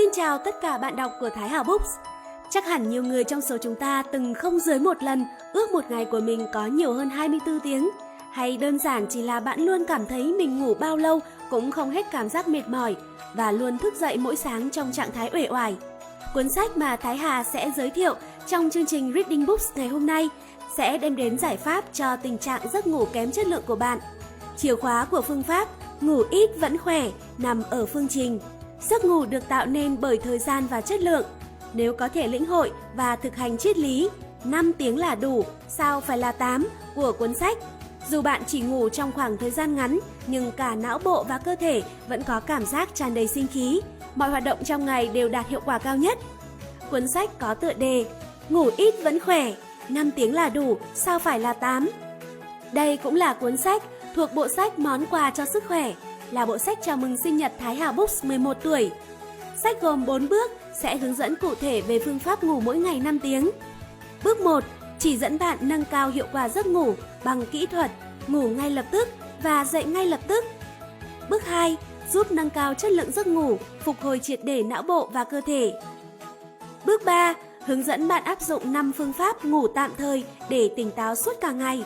Xin chào tất cả bạn đọc của Thái Hà Books. Chắc hẳn nhiều người trong số chúng ta từng không dưới một lần ước một ngày của mình có nhiều hơn 24 tiếng. Hay đơn giản chỉ là bạn luôn cảm thấy mình ngủ bao lâu cũng không hết cảm giác mệt mỏi và luôn thức dậy mỗi sáng trong trạng thái uể oải. Cuốn sách mà Thái Hà sẽ giới thiệu trong chương trình Reading Books ngày hôm nay sẽ đem đến giải pháp cho tình trạng giấc ngủ kém chất lượng của bạn. Chìa khóa của phương pháp ngủ ít vẫn khỏe nằm ở phương trình. Giấc ngủ được tạo nên bởi thời gian và chất lượng. Nếu có thể lĩnh hội và thực hành triết lý 5 tiếng là đủ, sao phải là 8 của cuốn sách. Dù bạn chỉ ngủ trong khoảng thời gian ngắn, nhưng cả não bộ và cơ thể vẫn có cảm giác tràn đầy sinh khí. Mọi hoạt động trong ngày đều đạt hiệu quả cao nhất. Cuốn sách có tựa đề Ngủ ít vẫn khỏe, 5 tiếng là đủ, sao phải là 8. Đây cũng là cuốn sách thuộc bộ sách Món quà cho sức khỏe, là bộ sách chào mừng sinh nhật Thái Hà Books 11 tuổi. Sách gồm 4 bước sẽ hướng dẫn cụ thể về phương pháp ngủ mỗi ngày 5 tiếng. Bước 1. Chỉ dẫn bạn nâng cao hiệu quả giấc ngủ bằng kỹ thuật ngủ ngay lập tức và dậy ngay lập tức. Bước 2. Giúp nâng cao chất lượng giấc ngủ, phục hồi triệt để não bộ và cơ thể. Bước 3. Hướng dẫn bạn áp dụng 5 phương pháp ngủ tạm thời để tỉnh táo suốt cả ngày.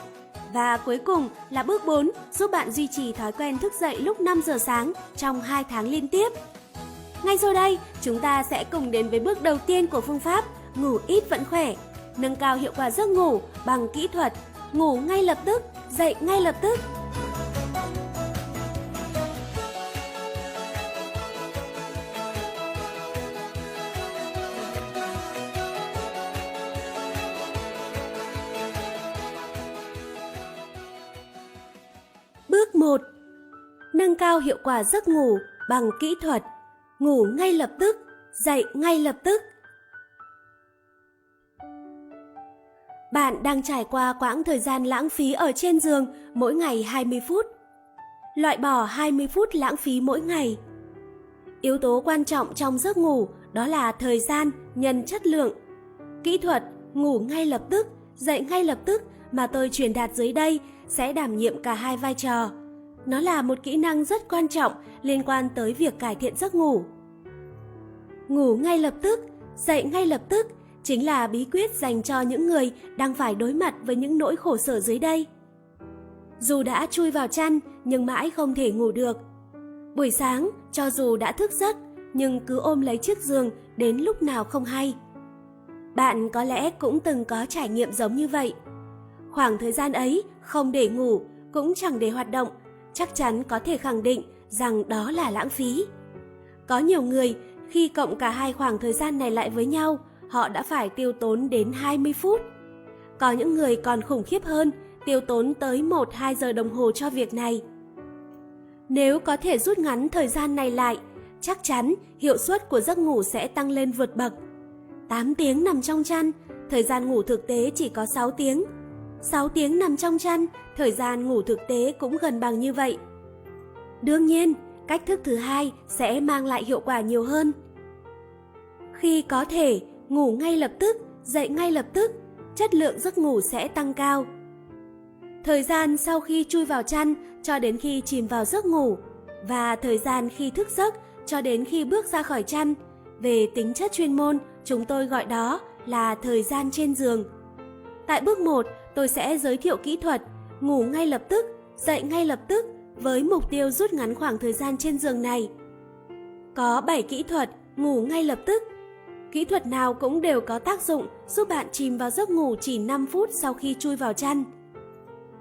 Và cuối cùng là bước 4, giúp bạn duy trì thói quen thức dậy lúc 5 giờ sáng trong 2 tháng liên tiếp. Ngay sau đây, chúng ta sẽ cùng đến với bước đầu tiên của phương pháp ngủ ít vẫn khỏe, nâng cao hiệu quả giấc ngủ bằng kỹ thuật ngủ ngay lập tức, dậy ngay lập tức. Bước 1. Nâng cao hiệu quả giấc ngủ bằng kỹ thuật ngủ ngay lập tức, dậy ngay lập tức. Bạn đang trải qua quãng thời gian lãng phí ở trên giường mỗi ngày 20 phút. Loại bỏ 20 phút lãng phí mỗi ngày. Yếu tố quan trọng trong giấc ngủ đó là thời gian nhân chất lượng. Kỹ thuật ngủ ngay lập tức, dậy ngay lập tức mà tôi truyền đạt dưới đây sẽ đảm nhiệm cả hai vai trò. Nó là một kỹ năng rất quan trọng liên quan tới việc cải thiện giấc ngủ. Ngủ ngay lập tức, dậy ngay lập tức chính là bí quyết dành cho những người đang phải đối mặt với những nỗi khổ sở dưới đây. Dù đã chui vào chăn nhưng mãi không thể ngủ được. Buổi sáng, cho dù đã thức giấc nhưng cứ ôm lấy chiếc giường đến lúc nào không hay. Bạn có lẽ cũng từng có trải nghiệm giống như vậy. Khoảng thời gian ấy không để ngủ cũng chẳng để hoạt động, chắc chắn có thể khẳng định rằng đó là lãng phí. Có nhiều người khi cộng cả hai khoảng thời gian này lại với nhau, họ đã phải tiêu tốn đến 20 phút. Có những người còn khủng khiếp hơn, tiêu tốn tới 1-2 giờ đồng hồ cho việc này. Nếu có thể rút ngắn thời gian này lại, chắc chắn hiệu suất của giấc ngủ sẽ tăng lên vượt bậc. 8 tiếng nằm trong chăn, thời gian ngủ thực tế chỉ có 6 tiếng. 6 tiếng nằm trong chăn, thời gian ngủ thực tế cũng gần bằng như vậy. Đương nhiên, cách thức thứ hai sẽ mang lại hiệu quả nhiều hơn. Khi có thể, ngủ ngay lập tức, dậy ngay lập tức, chất lượng giấc ngủ sẽ tăng cao. Thời gian sau khi chui vào chăn cho đến khi chìm vào giấc ngủ và thời gian khi thức giấc cho đến khi bước ra khỏi chăn, về tính chất chuyên môn, chúng tôi gọi đó là thời gian trên giường. Tại bước 1, tôi sẽ giới thiệu kỹ thuật ngủ ngay lập tức, dậy ngay lập tức với mục tiêu rút ngắn khoảng thời gian trên giường này. Có 7 kỹ thuật ngủ ngay lập tức Kỹ thuật nào cũng đều có tác dụng giúp bạn chìm vào giấc ngủ chỉ 5 phút sau khi chui vào chăn.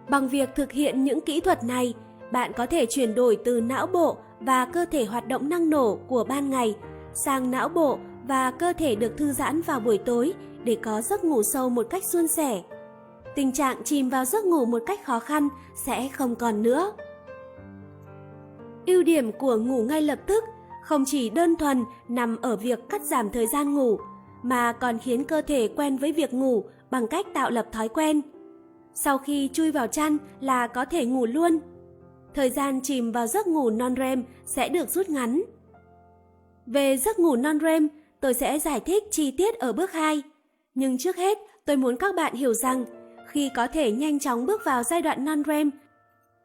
Bằng việc thực hiện những kỹ thuật này, bạn có thể chuyển đổi từ não bộ và cơ thể hoạt động năng nổ của ban ngày sang não bộ và cơ thể được thư giãn vào buổi tối để có giấc ngủ sâu một cách suôn sẻ. Tình trạng chìm vào giấc ngủ một cách khó khăn sẽ không còn nữa. Ưu điểm của ngủ ngay lập tức không chỉ đơn thuần nằm ở việc cắt giảm thời gian ngủ, mà còn khiến cơ thể quen với việc ngủ bằng cách tạo lập thói quen. Sau khi chui vào chăn là có thể ngủ luôn. Thời gian chìm vào giấc ngủ non-REM sẽ được rút ngắn. Về giấc ngủ non-REM, tôi sẽ giải thích chi tiết ở bước 2. Nhưng trước hết, tôi muốn các bạn hiểu rằng khi có thể nhanh chóng bước vào giai đoạn non-REM,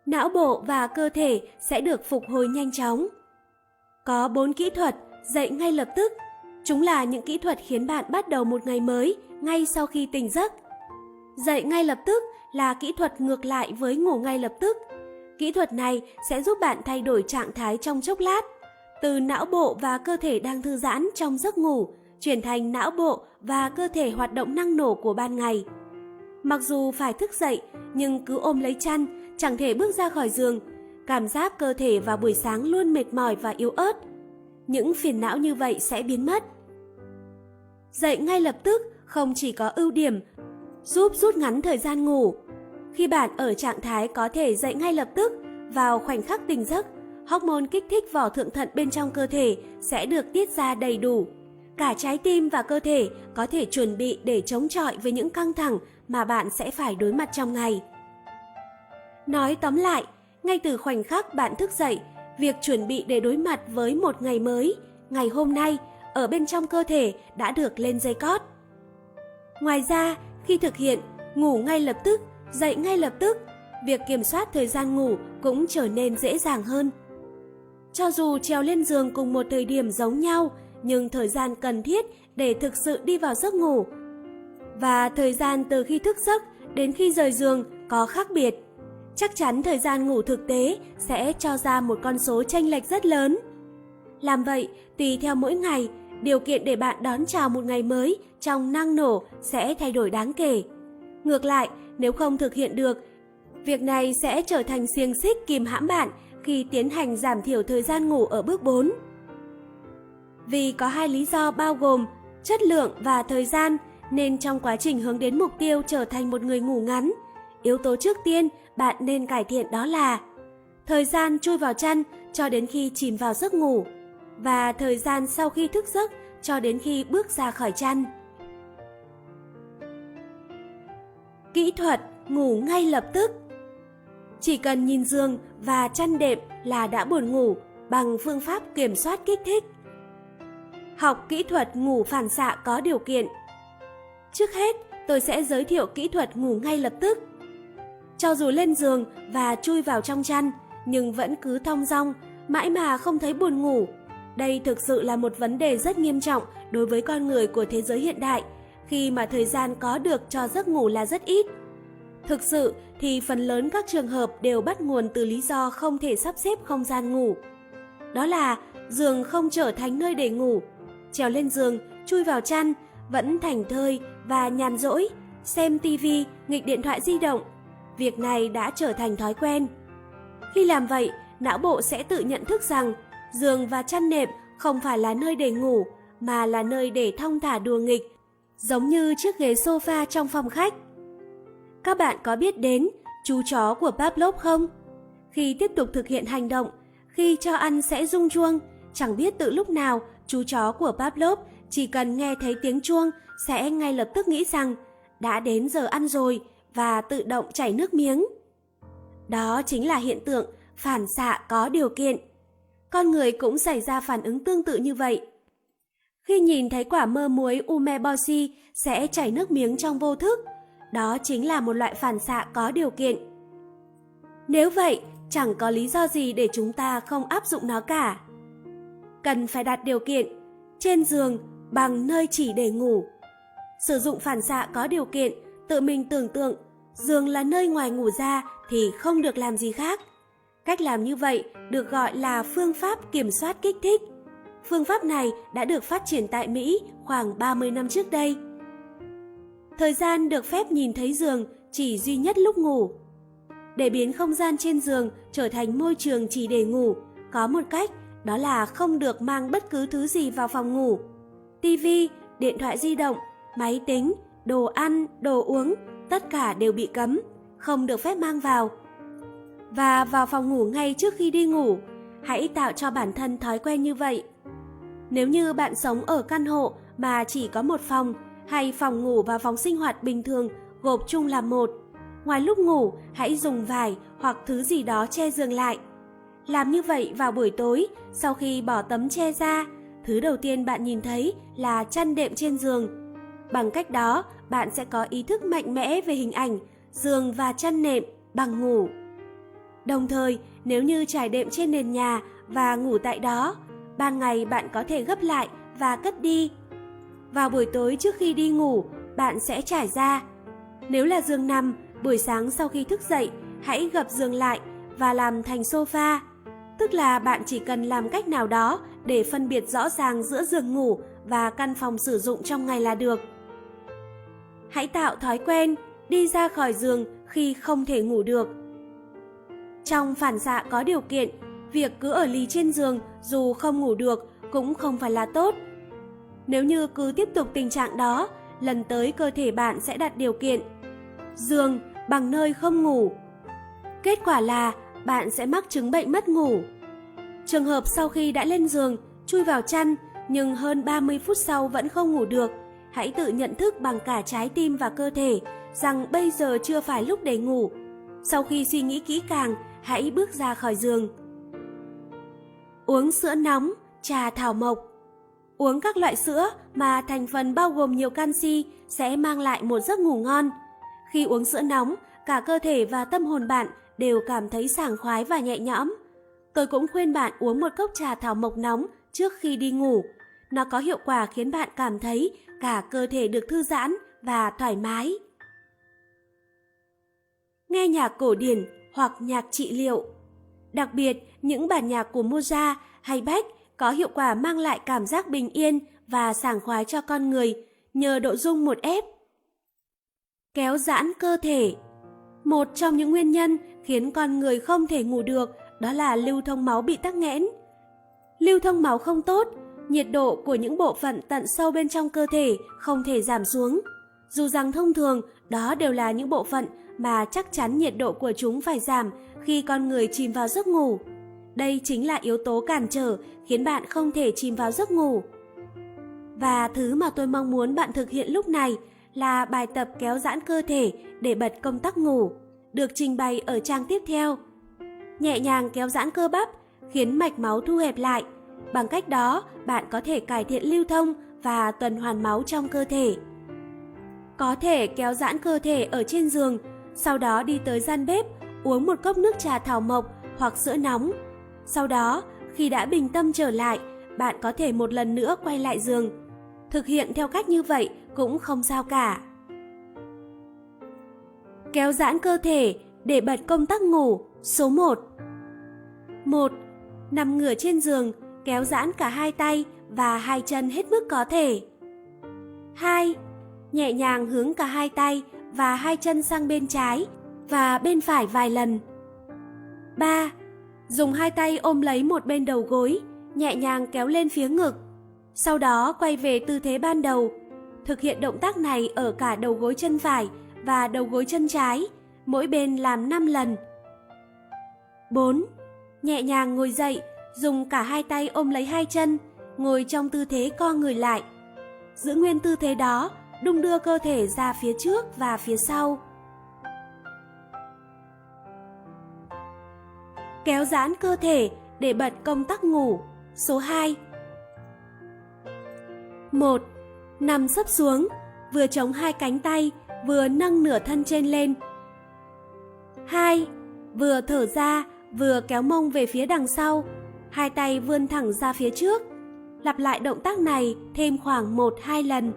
não bộ và cơ thể sẽ được phục hồi nhanh chóng. Có 4 kỹ thuật dậy ngay lập tức. Chúng là những kỹ thuật khiến bạn bắt đầu một ngày mới ngay sau khi tỉnh giấc. Dậy ngay lập tức là kỹ thuật ngược lại với ngủ ngay lập tức. Kỹ thuật này sẽ giúp bạn thay đổi trạng thái trong chốc lát, từ não bộ và cơ thể đang thư giãn trong giấc ngủ chuyển thành não bộ và cơ thể hoạt động năng nổ của ban ngày. Mặc dù phải thức dậy, nhưng cứ ôm lấy chăn, chẳng thể bước ra khỏi giường. Cảm giác cơ thể vào buổi sáng luôn mệt mỏi và yếu ớt. Những phiền não như vậy sẽ biến mất. Dậy ngay lập tức không chỉ có ưu điểm giúp rút ngắn thời gian ngủ. Khi bạn ở trạng thái có thể dậy ngay lập tức, vào khoảnh khắc tỉnh giấc, hormone kích thích vỏ thượng thận bên trong cơ thể sẽ được tiết ra đầy đủ. Cả trái tim và cơ thể có thể chuẩn bị để chống chọi với những căng thẳng mà bạn sẽ phải đối mặt trong ngày. Nói tóm lại, ngay từ khoảnh khắc bạn thức dậy, việc chuẩn bị để đối mặt với một ngày mới, ngày hôm nay, ở bên trong cơ thể đã được lên dây cót. Ngoài ra, khi thực hiện, ngủ ngay lập tức, dậy ngay lập tức, việc kiểm soát thời gian ngủ cũng trở nên dễ dàng hơn. Cho dù trèo lên giường cùng một thời điểm giống nhau, nhưng thời gian cần thiết để thực sự đi vào giấc ngủ. Và thời gian từ khi thức giấc đến khi rời giường có khác biệt. Chắc chắn thời gian ngủ thực tế sẽ cho ra một con số chênh lệch rất lớn. Làm vậy, tùy theo mỗi ngày, điều kiện để bạn đón chào một ngày mới trong năng nổ sẽ thay đổi đáng kể. Ngược lại, nếu không thực hiện được, việc này sẽ trở thành xiềng xích kìm hãm bạn khi tiến hành giảm thiểu thời gian ngủ ở bước 4. Vì có hai lý do bao gồm chất lượng và thời gian nên trong quá trình hướng đến mục tiêu trở thành một người ngủ ngắn, yếu tố trước tiên bạn nên cải thiện đó là thời gian chui vào chăn cho đến khi chìm vào giấc ngủ và thời gian sau khi thức giấc cho đến khi bước ra khỏi chăn. Kỹ thuật ngủ ngay lập tức Chỉ cần nhìn giường và chăn đệm là đã buồn ngủ bằng phương pháp kiểm soát kích thích. Học kỹ thuật ngủ phản xạ có điều kiện. Trước hết, tôi sẽ giới thiệu kỹ thuật ngủ ngay lập tức. Cho dù lên giường và chui vào trong chăn, nhưng vẫn cứ thong dong, mãi mà không thấy buồn ngủ. Đây thực sự là một vấn đề rất nghiêm trọng đối với con người của thế giới hiện đại, khi mà thời gian có được cho giấc ngủ là rất ít. Thực sự thì phần lớn các trường hợp đều bắt nguồn từ lý do không thể sắp xếp không gian ngủ. Đó là giường không trở thành nơi để ngủ, trèo lên giường, chui vào chăn, vẫn thành thơi và nhàn rỗi, xem tivi, nghịch điện thoại di động. Việc này đã trở thành thói quen. Khi làm vậy, não bộ sẽ tự nhận thức rằng giường và chăn nệm không phải là nơi để ngủ, mà là nơi để thong thả đùa nghịch, giống như chiếc ghế sofa trong phòng khách. Các bạn có biết đến chú chó của Pavlov không? Khi tiếp tục thực hiện hành động, khi cho ăn sẽ rung chuông, chẳng biết từ lúc nào chú chó của Pavlov chỉ cần nghe thấy tiếng chuông sẽ ngay lập tức nghĩ rằng đã đến giờ ăn rồi và tự động chảy nước miếng. Đó chính là hiện tượng phản xạ có điều kiện. Con người cũng xảy ra phản ứng tương tự như vậy. Khi nhìn thấy quả mơ muối umeboshi sẽ chảy nước miếng trong vô thức, đó chính là một loại phản xạ có điều kiện. Nếu vậy, chẳng có lý do gì để chúng ta không áp dụng nó cả. Cần phải đặt điều kiện, trên giường bằng nơi chỉ để ngủ. Sử dụng phản xạ có điều kiện, tự mình tưởng tượng giường là nơi ngoài ngủ ra thì không được làm gì khác. Cách làm như vậy được gọi là phương pháp kiểm soát kích thích. Phương pháp này đã được phát triển tại Mỹ khoảng 30 năm trước đây. Thời gian được phép nhìn thấy giường chỉ duy nhất lúc ngủ. Để biến không gian trên giường trở thành môi trường chỉ để ngủ, có một cách đó là không được mang bất cứ thứ gì vào phòng ngủ. Tivi, điện thoại di động, máy tính, đồ ăn, đồ uống, tất cả đều bị cấm, không được phép mang vào. Và vào phòng ngủ ngay trước khi đi ngủ, hãy tạo cho bản thân thói quen như vậy. Nếu như bạn sống ở căn hộ mà chỉ có một phòng, hay phòng ngủ và phòng sinh hoạt bình thường gộp chung làm một. Ngoài lúc ngủ, hãy dùng vải hoặc thứ gì đó che giường lại. Làm như vậy vào buổi tối, sau khi bỏ tấm che ra, thứ đầu tiên bạn nhìn thấy là chăn đệm trên giường. Bằng cách đó, bạn sẽ có ý thức mạnh mẽ về hình ảnh giường và chăn nệm bằng ngủ. Đồng thời, nếu như trải đệm trên nền nhà và ngủ tại đó, ban ngày bạn có thể gấp lại và cất đi. Vào buổi tối trước khi đi ngủ, bạn sẽ trải ra. Nếu là giường nằm, buổi sáng sau khi thức dậy, hãy gập giường lại và làm thành sofa. Tức là bạn chỉ cần làm cách nào đó để phân biệt rõ ràng giữa giường ngủ và căn phòng sử dụng trong ngày là được. Hãy tạo thói quen đi ra khỏi giường khi không thể ngủ được. Trong phản xạ có điều kiện, việc cứ ở lì trên giường dù không ngủ được cũng không phải là tốt. Nếu như cứ tiếp tục tình trạng đó, lần tới cơ thể bạn sẽ đặt điều kiện. Giường bằng nơi không ngủ. Kết quả là bạn sẽ mắc chứng bệnh mất ngủ. Trường hợp sau khi đã lên giường, chui vào chăn nhưng hơn 30 phút sau vẫn không ngủ được, hãy tự nhận thức bằng cả trái tim và cơ thể rằng bây giờ chưa phải lúc để ngủ. Sau khi suy nghĩ kỹ càng, hãy bước ra khỏi giường. Uống sữa nóng, trà thảo mộc. Uống các loại sữa mà thành phần bao gồm nhiều canxi sẽ mang lại một giấc ngủ ngon. Khi uống sữa nóng, cả cơ thể và tâm hồn bạn đều cảm thấy sảng khoái và nhẹ nhõm. Tôi cũng khuyên bạn uống một cốc trà thảo mộc nóng trước khi đi ngủ. Nó có hiệu quả khiến bạn cảm thấy cả cơ thể được thư giãn và thoải mái. Nghe nhạc cổ điển hoặc nhạc trị liệu. Đặc biệt, những bản nhạc của Mozart hay Bach có hiệu quả mang lại cảm giác bình yên và sảng khoái cho con người nhờ độ dung một ép. Kéo giãn cơ thể Một trong những nguyên nhân khiến con người không thể ngủ được đó là lưu thông máu bị tắc nghẽn. Lưu thông máu không tốt, nhiệt độ của những bộ phận tận sâu bên trong cơ thể không thể giảm xuống. Dù rằng thông thường đó đều là những bộ phận mà chắc chắn nhiệt độ của chúng phải giảm khi con người chìm vào giấc ngủ. Đây chính là yếu tố cản trở khiến bạn không thể chìm vào giấc ngủ. Và thứ mà tôi mong muốn bạn thực hiện lúc này là bài tập kéo giãn cơ thể để bật công tắc ngủ, được trình bày ở trang tiếp theo. Nhẹ nhàng kéo giãn cơ bắp, khiến mạch máu thu hẹp lại. Bằng cách đó, bạn có thể cải thiện lưu thông và tuần hoàn máu trong cơ thể. Có thể kéo giãn cơ thể ở trên giường, sau đó đi tới gian bếp, uống một cốc nước trà thảo mộc hoặc sữa nóng. Sau đó, khi đã bình tâm trở lại, bạn có thể một lần nữa quay lại giường. Thực hiện theo cách như vậy cũng không sao cả. Kéo giãn cơ thể để bật công tắc ngủ số 1. 1. Nằm ngửa trên giường, kéo giãn cả hai tay và hai chân hết mức có thể. 2. Nhẹ nhàng hướng cả hai tay và hai chân sang bên trái và bên phải vài lần. 3. Dùng hai tay ôm lấy một bên đầu gối, nhẹ nhàng kéo lên phía ngực. Sau đó quay về tư thế ban đầu. Thực hiện động tác này ở cả đầu gối chân phải và đầu gối chân trái, mỗi bên làm 5 lần. 4. Nhẹ nhàng ngồi dậy, dùng cả hai tay ôm lấy hai chân, ngồi trong tư thế co người lại. Giữ nguyên tư thế đó, đung đưa cơ thể ra phía trước và phía sau. Kéo giãn cơ thể để bật công tắc ngủ. Số 2 1. Nằm sấp xuống, vừa chống hai cánh tay, vừa nâng nửa thân trên lên. 2. Vừa thở ra, vừa kéo mông về phía đằng sau, hai tay vươn thẳng ra phía trước. Lặp lại động tác này thêm khoảng 1-2 lần.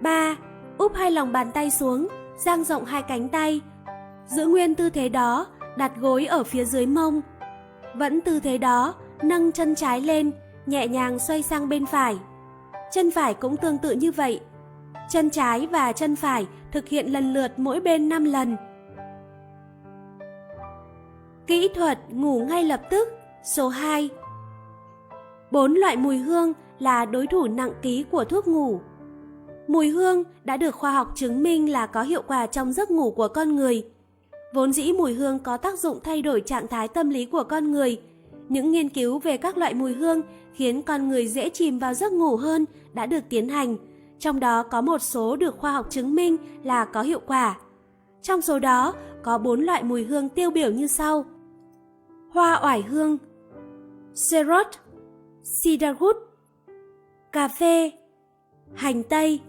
3. Úp hai lòng bàn tay xuống, dang rộng hai cánh tay. Giữ nguyên tư thế đó, đặt gối ở phía dưới mông. Vẫn tư thế đó, nâng chân trái lên, nhẹ nhàng xoay sang bên phải. Chân phải cũng tương tự như vậy. Chân trái và chân phải thực hiện lần lượt mỗi bên 5 lần. Kỹ thuật ngủ ngay lập tức Số 2 Bốn loại mùi hương là đối thủ nặng ký của thuốc ngủ. Mùi hương đã được khoa học chứng minh là có hiệu quả trong giấc ngủ của con người. Vốn dĩ mùi hương có tác dụng thay đổi trạng thái tâm lý của con người. Những nghiên cứu về các loại mùi hương khiến con người dễ chìm vào giấc ngủ hơn đã được tiến hành, trong đó có một số được khoa học chứng minh là có hiệu quả. Trong số đó có bốn loại mùi hương tiêu biểu như sau hoa oải hương, xerot, cedarwood, cà phê, hành tây.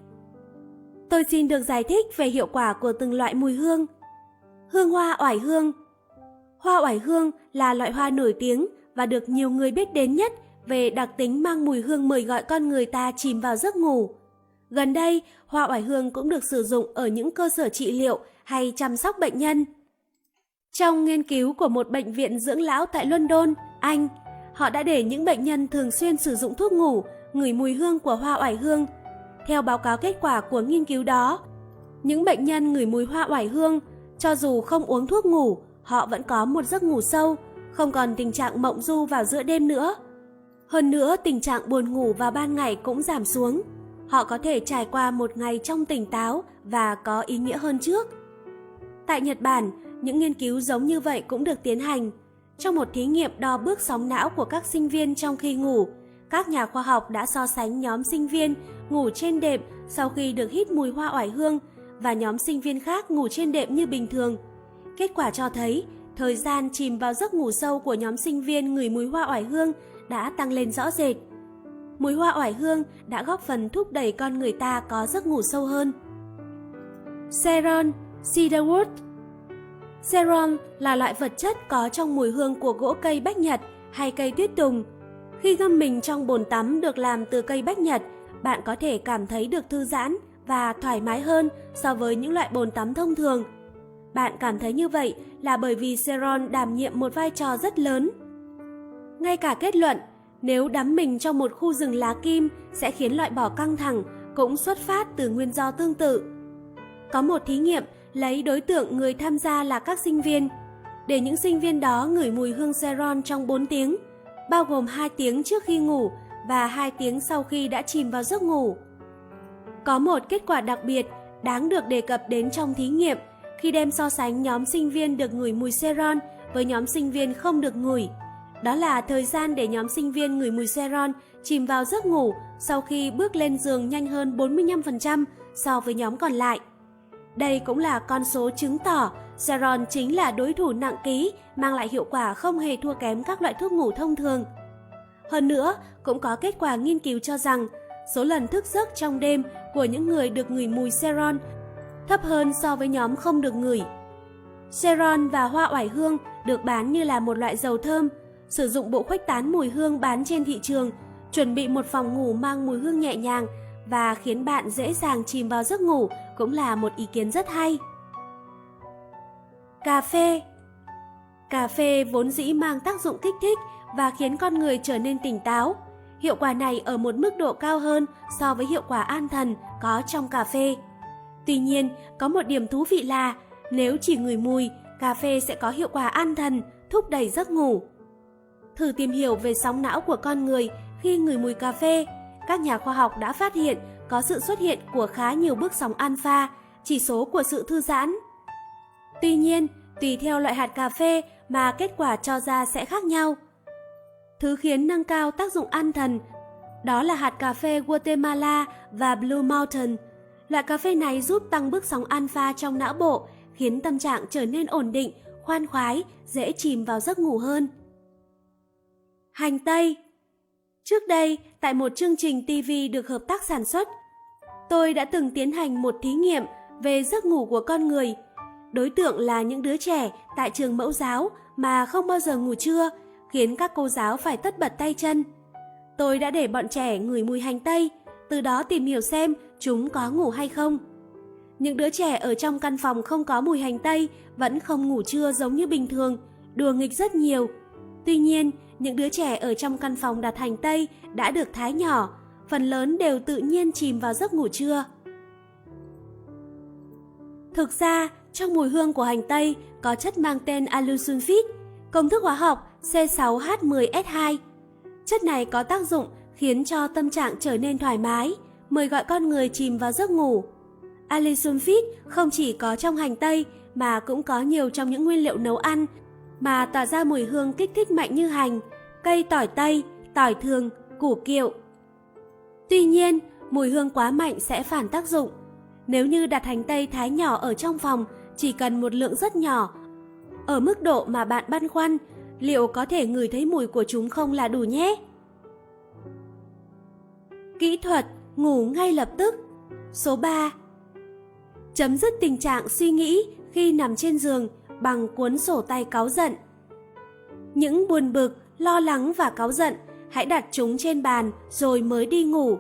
Tôi xin được giải thích về hiệu quả của từng loại mùi hương. Hương hoa oải hương Hoa oải hương là loại hoa nổi tiếng và được nhiều người biết đến nhất về đặc tính mang mùi hương mời gọi con người ta chìm vào giấc ngủ. Gần đây, hoa oải hương cũng được sử dụng ở những cơ sở trị liệu hay chăm sóc bệnh nhân. Trong nghiên cứu của một bệnh viện dưỡng lão tại London, Anh, họ đã để những bệnh nhân thường xuyên sử dụng thuốc ngủ ngửi mùi hương của hoa oải hương. Theo báo cáo kết quả của nghiên cứu đó, những bệnh nhân ngửi mùi hoa oải hương, cho dù không uống thuốc ngủ, họ vẫn có một giấc ngủ sâu, không còn tình trạng mộng du vào giữa đêm nữa. Hơn nữa, tình trạng buồn ngủ vào ban ngày cũng giảm xuống. Họ có thể trải qua một ngày trong tỉnh táo và có ý nghĩa hơn trước. Tại Nhật Bản, những nghiên cứu giống như vậy cũng được tiến hành. Trong một thí nghiệm đo bước sóng não của các sinh viên trong khi ngủ, các nhà khoa học đã so sánh nhóm sinh viên ngủ trên đệm sau khi được hít mùi hoa oải hương và nhóm sinh viên khác ngủ trên đệm như bình thường. Kết quả cho thấy, thời gian chìm vào giấc ngủ sâu của nhóm sinh viên ngửi mùi hoa oải hương đã tăng lên rõ rệt. Mùi hoa oải hương đã góp phần thúc đẩy con người ta có giấc ngủ sâu hơn. Sharon cedarwood Ceron là loại vật chất có trong mùi hương của gỗ cây bách nhật hay cây tuyết tùng. Khi ngâm mình trong bồn tắm được làm từ cây bách nhật, bạn có thể cảm thấy được thư giãn và thoải mái hơn so với những loại bồn tắm thông thường. Bạn cảm thấy như vậy là bởi vì Ceron đảm nhiệm một vai trò rất lớn. Ngay cả kết luận, nếu đắm mình trong một khu rừng lá kim sẽ khiến loại bỏ căng thẳng cũng xuất phát từ nguyên do tương tự. Có một thí nghiệm lấy đối tượng người tham gia là các sinh viên, để những sinh viên đó ngửi mùi hương Ceron trong 4 tiếng, bao gồm 2 tiếng trước khi ngủ và 2 tiếng sau khi đã chìm vào giấc ngủ. Có một kết quả đặc biệt đáng được đề cập đến trong thí nghiệm khi đem so sánh nhóm sinh viên được ngửi mùi Ceron với nhóm sinh viên không được ngửi. Đó là thời gian để nhóm sinh viên ngửi mùi Ceron chìm vào giấc ngủ sau khi bước lên giường nhanh hơn 45% so với nhóm còn lại. Đây cũng là con số chứng tỏ Xeron chính là đối thủ nặng ký, mang lại hiệu quả không hề thua kém các loại thuốc ngủ thông thường. Hơn nữa, cũng có kết quả nghiên cứu cho rằng số lần thức giấc trong đêm của những người được ngửi mùi Xeron thấp hơn so với nhóm không được ngửi. Xeron và hoa oải hương được bán như là một loại dầu thơm, sử dụng bộ khuếch tán mùi hương bán trên thị trường, chuẩn bị một phòng ngủ mang mùi hương nhẹ nhàng và khiến bạn dễ dàng chìm vào giấc ngủ cũng là một ý kiến rất hay. Cà phê Cà phê vốn dĩ mang tác dụng kích thích và khiến con người trở nên tỉnh táo. Hiệu quả này ở một mức độ cao hơn so với hiệu quả an thần có trong cà phê. Tuy nhiên, có một điểm thú vị là nếu chỉ ngửi mùi, cà phê sẽ có hiệu quả an thần, thúc đẩy giấc ngủ. Thử tìm hiểu về sóng não của con người khi ngửi mùi cà phê. Các nhà khoa học đã phát hiện có sự xuất hiện của khá nhiều bước sóng alpha, chỉ số của sự thư giãn. Tuy nhiên, tùy theo loại hạt cà phê mà kết quả cho ra sẽ khác nhau. Thứ khiến nâng cao tác dụng an thần đó là hạt cà phê Guatemala và Blue Mountain. Loại cà phê này giúp tăng bước sóng alpha trong não bộ, khiến tâm trạng trở nên ổn định, khoan khoái, dễ chìm vào giấc ngủ hơn. Hành tây Trước đây, tại một chương trình TV được hợp tác sản xuất, tôi đã từng tiến hành một thí nghiệm về giấc ngủ của con người. Đối tượng là những đứa trẻ tại trường mẫu giáo mà không bao giờ ngủ trưa, khiến các cô giáo phải tất bật tay chân. Tôi đã để bọn trẻ ngửi mùi hành tây, từ đó tìm hiểu xem chúng có ngủ hay không. Những đứa trẻ ở trong căn phòng không có mùi hành tây vẫn không ngủ trưa giống như bình thường, đùa nghịch rất nhiều. Tuy nhiên, những đứa trẻ ở trong căn phòng đặt hành tây đã được thái nhỏ, phần lớn đều tự nhiên chìm vào giấc ngủ trưa. Thực ra, trong mùi hương của hành tây có chất mang tên alusulfit, công thức hóa học C6H10S2. Chất này có tác dụng khiến cho tâm trạng trở nên thoải mái, mời gọi con người chìm vào giấc ngủ. Alisulfit không chỉ có trong hành tây mà cũng có nhiều trong những nguyên liệu nấu ăn mà tỏa ra mùi hương kích thích mạnh như hành, cây tỏi tây, tỏi thường, củ kiệu. Tuy nhiên, mùi hương quá mạnh sẽ phản tác dụng. Nếu như đặt hành tây thái nhỏ ở trong phòng, chỉ cần một lượng rất nhỏ. Ở mức độ mà bạn băn khoăn, liệu có thể ngửi thấy mùi của chúng không là đủ nhé? Kỹ thuật ngủ ngay lập tức Số 3 Chấm dứt tình trạng suy nghĩ khi nằm trên giường bằng cuốn sổ tay cáu giận. Những buồn bực, lo lắng và cáu giận, hãy đặt chúng trên bàn rồi mới đi ngủ.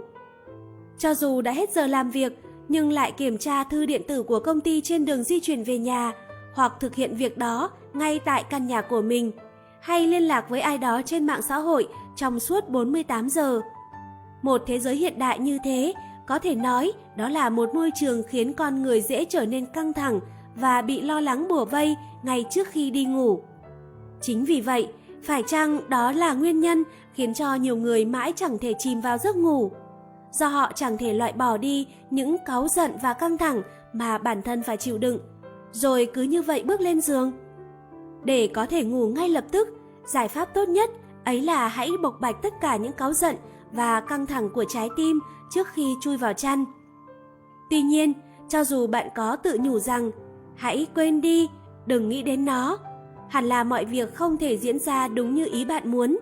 Cho dù đã hết giờ làm việc, nhưng lại kiểm tra thư điện tử của công ty trên đường di chuyển về nhà hoặc thực hiện việc đó ngay tại căn nhà của mình hay liên lạc với ai đó trên mạng xã hội trong suốt 48 giờ. Một thế giới hiện đại như thế có thể nói đó là một môi trường khiến con người dễ trở nên căng thẳng và bị lo lắng bùa vây ngay trước khi đi ngủ. Chính vì vậy, phải chăng đó là nguyên nhân khiến cho nhiều người mãi chẳng thể chìm vào giấc ngủ? Do họ chẳng thể loại bỏ đi những cáu giận và căng thẳng mà bản thân phải chịu đựng, rồi cứ như vậy bước lên giường. Để có thể ngủ ngay lập tức, giải pháp tốt nhất ấy là hãy bộc bạch tất cả những cáu giận và căng thẳng của trái tim trước khi chui vào chăn. Tuy nhiên, cho dù bạn có tự nhủ rằng hãy quên đi, đừng nghĩ đến nó, hẳn là mọi việc không thể diễn ra đúng như ý bạn muốn.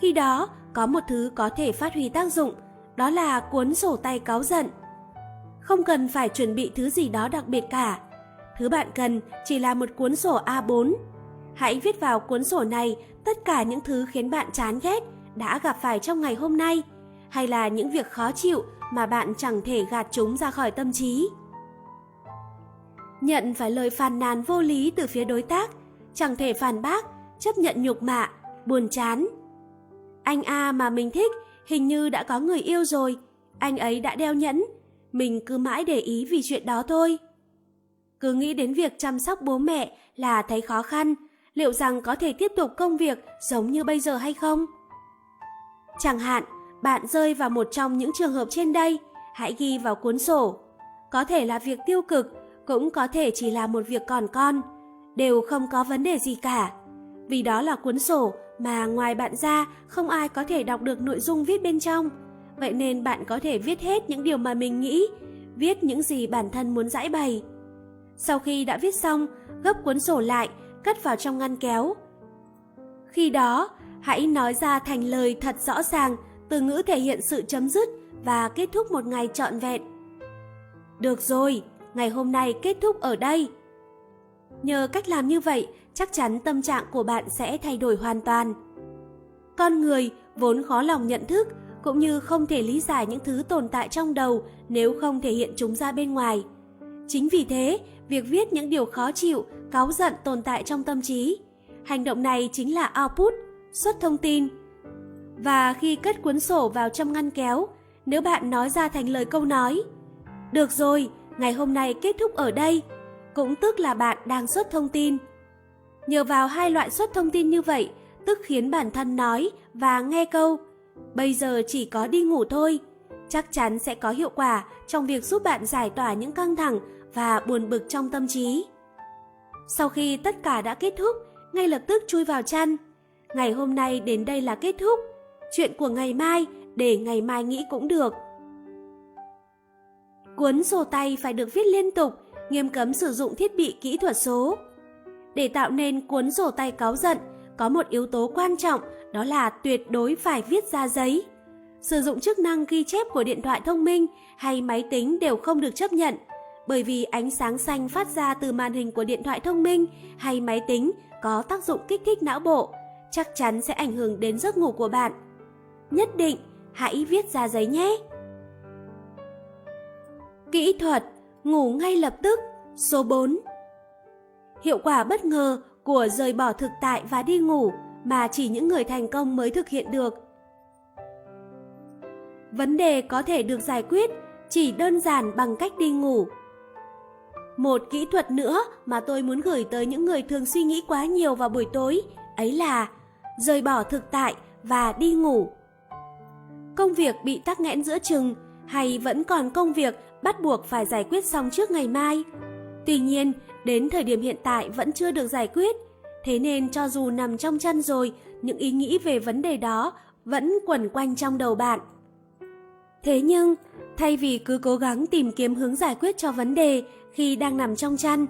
Khi đó, có một thứ có thể phát huy tác dụng, đó là cuốn sổ tay cáu giận. Không cần phải chuẩn bị thứ gì đó đặc biệt cả. Thứ bạn cần chỉ là một cuốn sổ A4. Hãy viết vào cuốn sổ này tất cả những thứ khiến bạn chán ghét đã gặp phải trong ngày hôm nay hay là những việc khó chịu mà bạn chẳng thể gạt chúng ra khỏi tâm trí. Nhận phải lời phàn nàn vô lý từ phía đối tác, chẳng thể phản bác, chấp nhận nhục mạ, buồn chán. Anh A mà mình thích hình như đã có người yêu rồi, anh ấy đã đeo nhẫn, mình cứ mãi để ý vì chuyện đó thôi. Cứ nghĩ đến việc chăm sóc bố mẹ là thấy khó khăn, liệu rằng có thể tiếp tục công việc giống như bây giờ hay không? Chẳng hạn, bạn rơi vào một trong những trường hợp trên đây, hãy ghi vào cuốn sổ. Có thể là việc tiêu cực, cũng có thể chỉ là một việc còn con, đều không có vấn đề gì cả. Vì đó là cuốn sổ mà ngoài bạn ra không ai có thể đọc được nội dung viết bên trong. Vậy nên bạn có thể viết hết những điều mà mình nghĩ, viết những gì bản thân muốn giải bày. Sau khi đã viết xong, gấp cuốn sổ lại, cất vào trong ngăn kéo. Khi đó, hãy nói ra thành lời thật rõ ràng, từ ngữ thể hiện sự chấm dứt và kết thúc một ngày trọn vẹn. Được rồi, ngày hôm nay kết thúc ở đây. Nhờ cách làm như vậy, chắc chắn tâm trạng của bạn sẽ thay đổi hoàn toàn. Con người vốn khó lòng nhận thức cũng như không thể lý giải những thứ tồn tại trong đầu nếu không thể hiện chúng ra bên ngoài. Chính vì thế, việc viết những điều khó chịu, cáu giận tồn tại trong tâm trí. Hành động này chính là output, xuất thông tin. Và khi cất cuốn sổ vào trong ngăn kéo, nếu bạn nói ra thành lời câu nói, Được rồi, ngày hôm nay kết thúc ở đây, cũng tức là bạn đang xuất thông tin. Nhờ vào hai loại xuất thông tin như vậy, tức khiến bản thân nói và nghe câu Bây giờ chỉ có đi ngủ thôi, chắc chắn sẽ có hiệu quả trong việc giúp bạn giải tỏa những căng thẳng và buồn bực trong tâm trí. Sau khi tất cả đã kết thúc, ngay lập tức chui vào chăn. Ngày hôm nay đến đây là kết thúc. Chuyện của ngày mai để ngày mai nghĩ cũng được. Cuốn sổ tay phải được viết liên tục, nghiêm cấm sử dụng thiết bị kỹ thuật số. Để tạo nên cuốn sổ tay cáu giận, có một yếu tố quan trọng đó là tuyệt đối phải viết ra giấy. Sử dụng chức năng ghi chép của điện thoại thông minh hay máy tính đều không được chấp nhận, bởi vì ánh sáng xanh phát ra từ màn hình của điện thoại thông minh hay máy tính có tác dụng kích thích não bộ, chắc chắn sẽ ảnh hưởng đến giấc ngủ của bạn. Nhất định hãy viết ra giấy nhé. Kỹ thuật ngủ ngay lập tức số 4 Hiệu quả bất ngờ của rời bỏ thực tại và đi ngủ mà chỉ những người thành công mới thực hiện được. Vấn đề có thể được giải quyết chỉ đơn giản bằng cách đi ngủ. Một kỹ thuật nữa mà tôi muốn gửi tới những người thường suy nghĩ quá nhiều vào buổi tối, ấy là rời bỏ thực tại và đi ngủ. Công việc bị tắc nghẽn giữa chừng hay vẫn còn công việc bắt buộc phải giải quyết xong trước ngày mai. Tuy nhiên, đến thời điểm hiện tại vẫn chưa được giải quyết, thế nên cho dù nằm trong chân rồi, những ý nghĩ về vấn đề đó vẫn quẩn quanh trong đầu bạn. Thế nhưng, thay vì cứ cố gắng tìm kiếm hướng giải quyết cho vấn đề khi đang nằm trong chăn,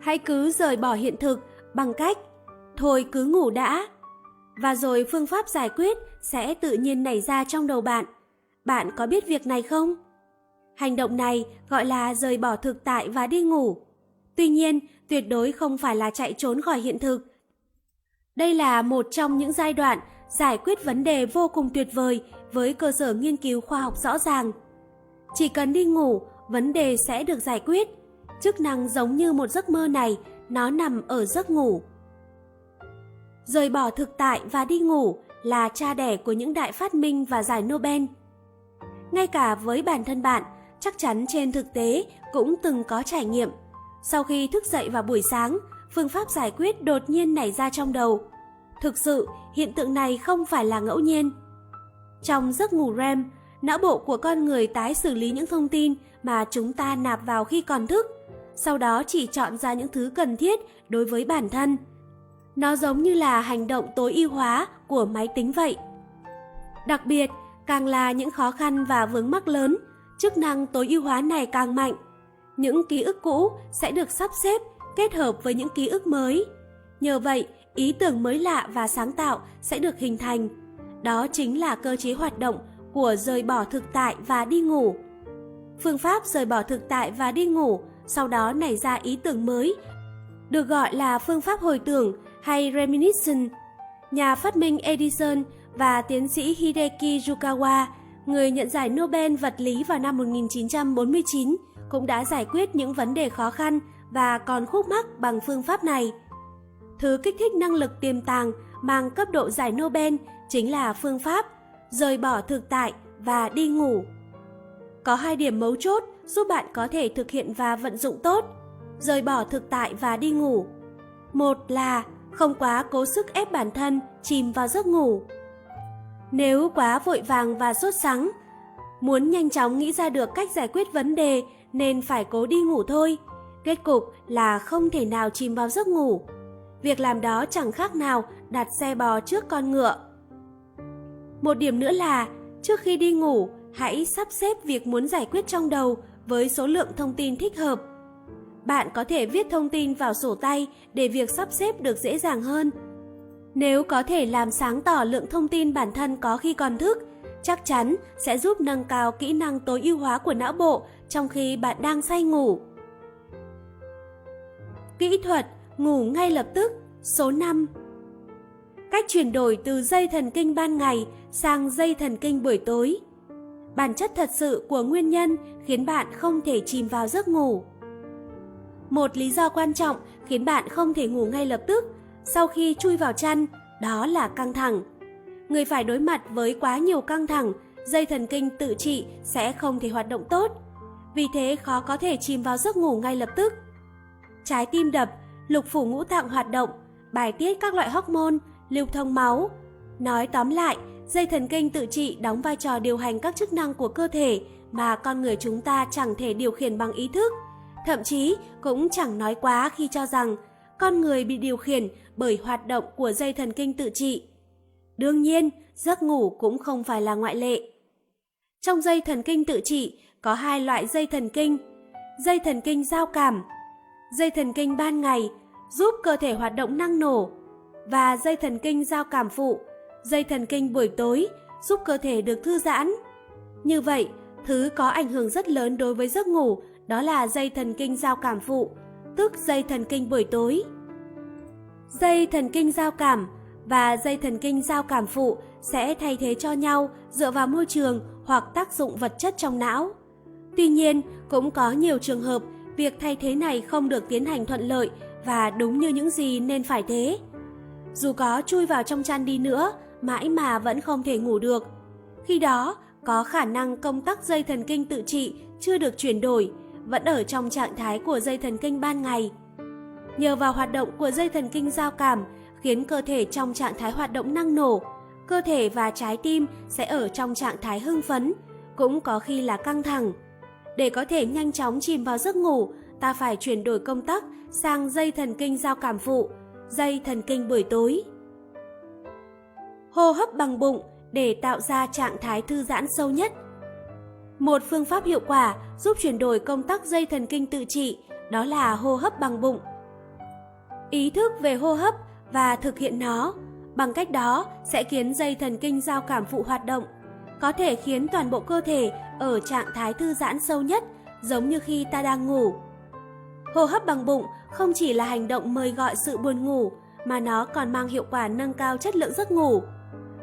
hãy cứ rời bỏ hiện thực bằng cách thôi cứ ngủ đã. Và rồi phương pháp giải quyết sẽ tự nhiên nảy ra trong đầu bạn. Bạn có biết việc này không? Hành động này gọi là rời bỏ thực tại và đi ngủ. Tuy nhiên, tuyệt đối không phải là chạy trốn khỏi hiện thực. Đây là một trong những giai đoạn giải quyết vấn đề vô cùng tuyệt vời với cơ sở nghiên cứu khoa học rõ ràng. Chỉ cần đi ngủ, vấn đề sẽ được giải quyết. Chức năng giống như một giấc mơ này, nó nằm ở giấc ngủ. Rời bỏ thực tại và đi ngủ là cha đẻ của những đại phát minh và giải Nobel. Ngay cả với bản thân bạn, chắc chắn trên thực tế cũng từng có trải nghiệm. Sau khi thức dậy vào buổi sáng, phương pháp giải quyết đột nhiên nảy ra trong đầu. Thực sự, hiện tượng này không phải là ngẫu nhiên. Trong giấc ngủ REM, não bộ của con người tái xử lý những thông tin mà chúng ta nạp vào khi còn thức, sau đó chỉ chọn ra những thứ cần thiết đối với bản thân. Nó giống như là hành động tối ưu hóa của máy tính vậy. Đặc biệt, càng là những khó khăn và vướng mắc lớn, chức năng tối ưu hóa này càng mạnh. Những ký ức cũ sẽ được sắp xếp, kết hợp với những ký ức mới. Nhờ vậy, ý tưởng mới lạ và sáng tạo sẽ được hình thành. Đó chính là cơ chế hoạt động của rời bỏ thực tại và đi ngủ. Phương pháp rời bỏ thực tại và đi ngủ, sau đó nảy ra ý tưởng mới, được gọi là phương pháp hồi tưởng hay reminiscence. Nhà phát minh Edison và tiến sĩ Hideki Yukawa, người nhận giải Nobel vật lý vào năm 1949, cũng đã giải quyết những vấn đề khó khăn và còn khúc mắc bằng phương pháp này. Thứ kích thích năng lực tiềm tàng mang cấp độ giải Nobel chính là phương pháp rời bỏ thực tại và đi ngủ. Có hai điểm mấu chốt giúp bạn có thể thực hiện và vận dụng tốt, rời bỏ thực tại và đi ngủ. Một là không quá cố sức ép bản thân chìm vào giấc ngủ. Nếu quá vội vàng và sốt sắng, muốn nhanh chóng nghĩ ra được cách giải quyết vấn đề nên phải cố đi ngủ thôi. Kết cục là không thể nào chìm vào giấc ngủ. Việc làm đó chẳng khác nào đặt xe bò trước con ngựa. Một điểm nữa là, trước khi đi ngủ, hãy sắp xếp việc muốn giải quyết trong đầu với số lượng thông tin thích hợp. Bạn có thể viết thông tin vào sổ tay để việc sắp xếp được dễ dàng hơn. Nếu có thể làm sáng tỏ lượng thông tin bản thân có khi còn thức, chắc chắn sẽ giúp nâng cao kỹ năng tối ưu hóa của não bộ trong khi bạn đang say ngủ. Kỹ thuật ngủ ngay lập tức số 5 Cách chuyển đổi từ dây thần kinh ban ngày sang dây thần kinh buổi tối. Bản chất thật sự của nguyên nhân khiến bạn không thể chìm vào giấc ngủ. Một lý do quan trọng khiến bạn không thể ngủ ngay lập tức sau khi chui vào chăn, đó là căng thẳng. Người phải đối mặt với quá nhiều căng thẳng, dây thần kinh tự trị sẽ không thể hoạt động tốt. Vì thế khó có thể chìm vào giấc ngủ ngay lập tức. Trái tim đập, lục phủ ngũ tạng hoạt động, bài tiết các loại hormone, lưu thông máu. Nói tóm lại, dây thần kinh tự trị đóng vai trò điều hành các chức năng của cơ thể mà con người chúng ta chẳng thể điều khiển bằng ý thức. Thậm chí cũng chẳng nói quá khi cho rằng con người bị điều khiển bởi hoạt động của dây thần kinh tự trị. Đương nhiên, giấc ngủ cũng không phải là ngoại lệ. Trong dây thần kinh tự trị có hai loại dây thần kinh. Dây thần kinh giao cảm, dây thần kinh ban ngày giúp cơ thể hoạt động năng nổ và dây thần kinh giao cảm phụ, dây thần kinh buổi tối giúp cơ thể được thư giãn. Như vậy, thứ có ảnh hưởng rất lớn đối với giấc ngủ đó là dây thần kinh giao cảm phụ, tức dây thần kinh buổi tối. Dây thần kinh giao cảm và dây thần kinh giao cảm phụ sẽ thay thế cho nhau dựa vào môi trường hoặc tác dụng vật chất trong não. Tuy nhiên, cũng có nhiều trường hợp việc thay thế này không được tiến hành thuận lợi và đúng như những gì nên phải thế. Dù có chui vào trong chăn đi nữa, mãi mà vẫn không thể ngủ được. Khi đó, có khả năng công tắc dây thần kinh tự trị chưa được chuyển đổi, vẫn ở trong trạng thái của dây thần kinh ban ngày. Nhờ vào hoạt động của dây thần kinh giao cảm khiến cơ thể trong trạng thái hoạt động năng nổ, cơ thể và trái tim sẽ ở trong trạng thái hưng phấn, cũng có khi là căng thẳng. Để có thể nhanh chóng chìm vào giấc ngủ, ta phải chuyển đổi công tắc sang dây thần kinh giao cảm phụ, dây thần kinh buổi tối. Hô hấp bằng bụng để tạo ra trạng thái thư giãn sâu nhất. Một phương pháp hiệu quả giúp chuyển đổi công tắc dây thần kinh tự trị đó là hô hấp bằng bụng. Ý thức về hô hấp và thực hiện nó, bằng cách đó sẽ khiến dây thần kinh giao cảm phụ hoạt động, có thể khiến toàn bộ cơ thể ở trạng thái thư giãn sâu nhất giống như khi ta đang ngủ. Hô hấp bằng bụng không chỉ là hành động mời gọi sự buồn ngủ mà nó còn mang hiệu quả nâng cao chất lượng giấc ngủ.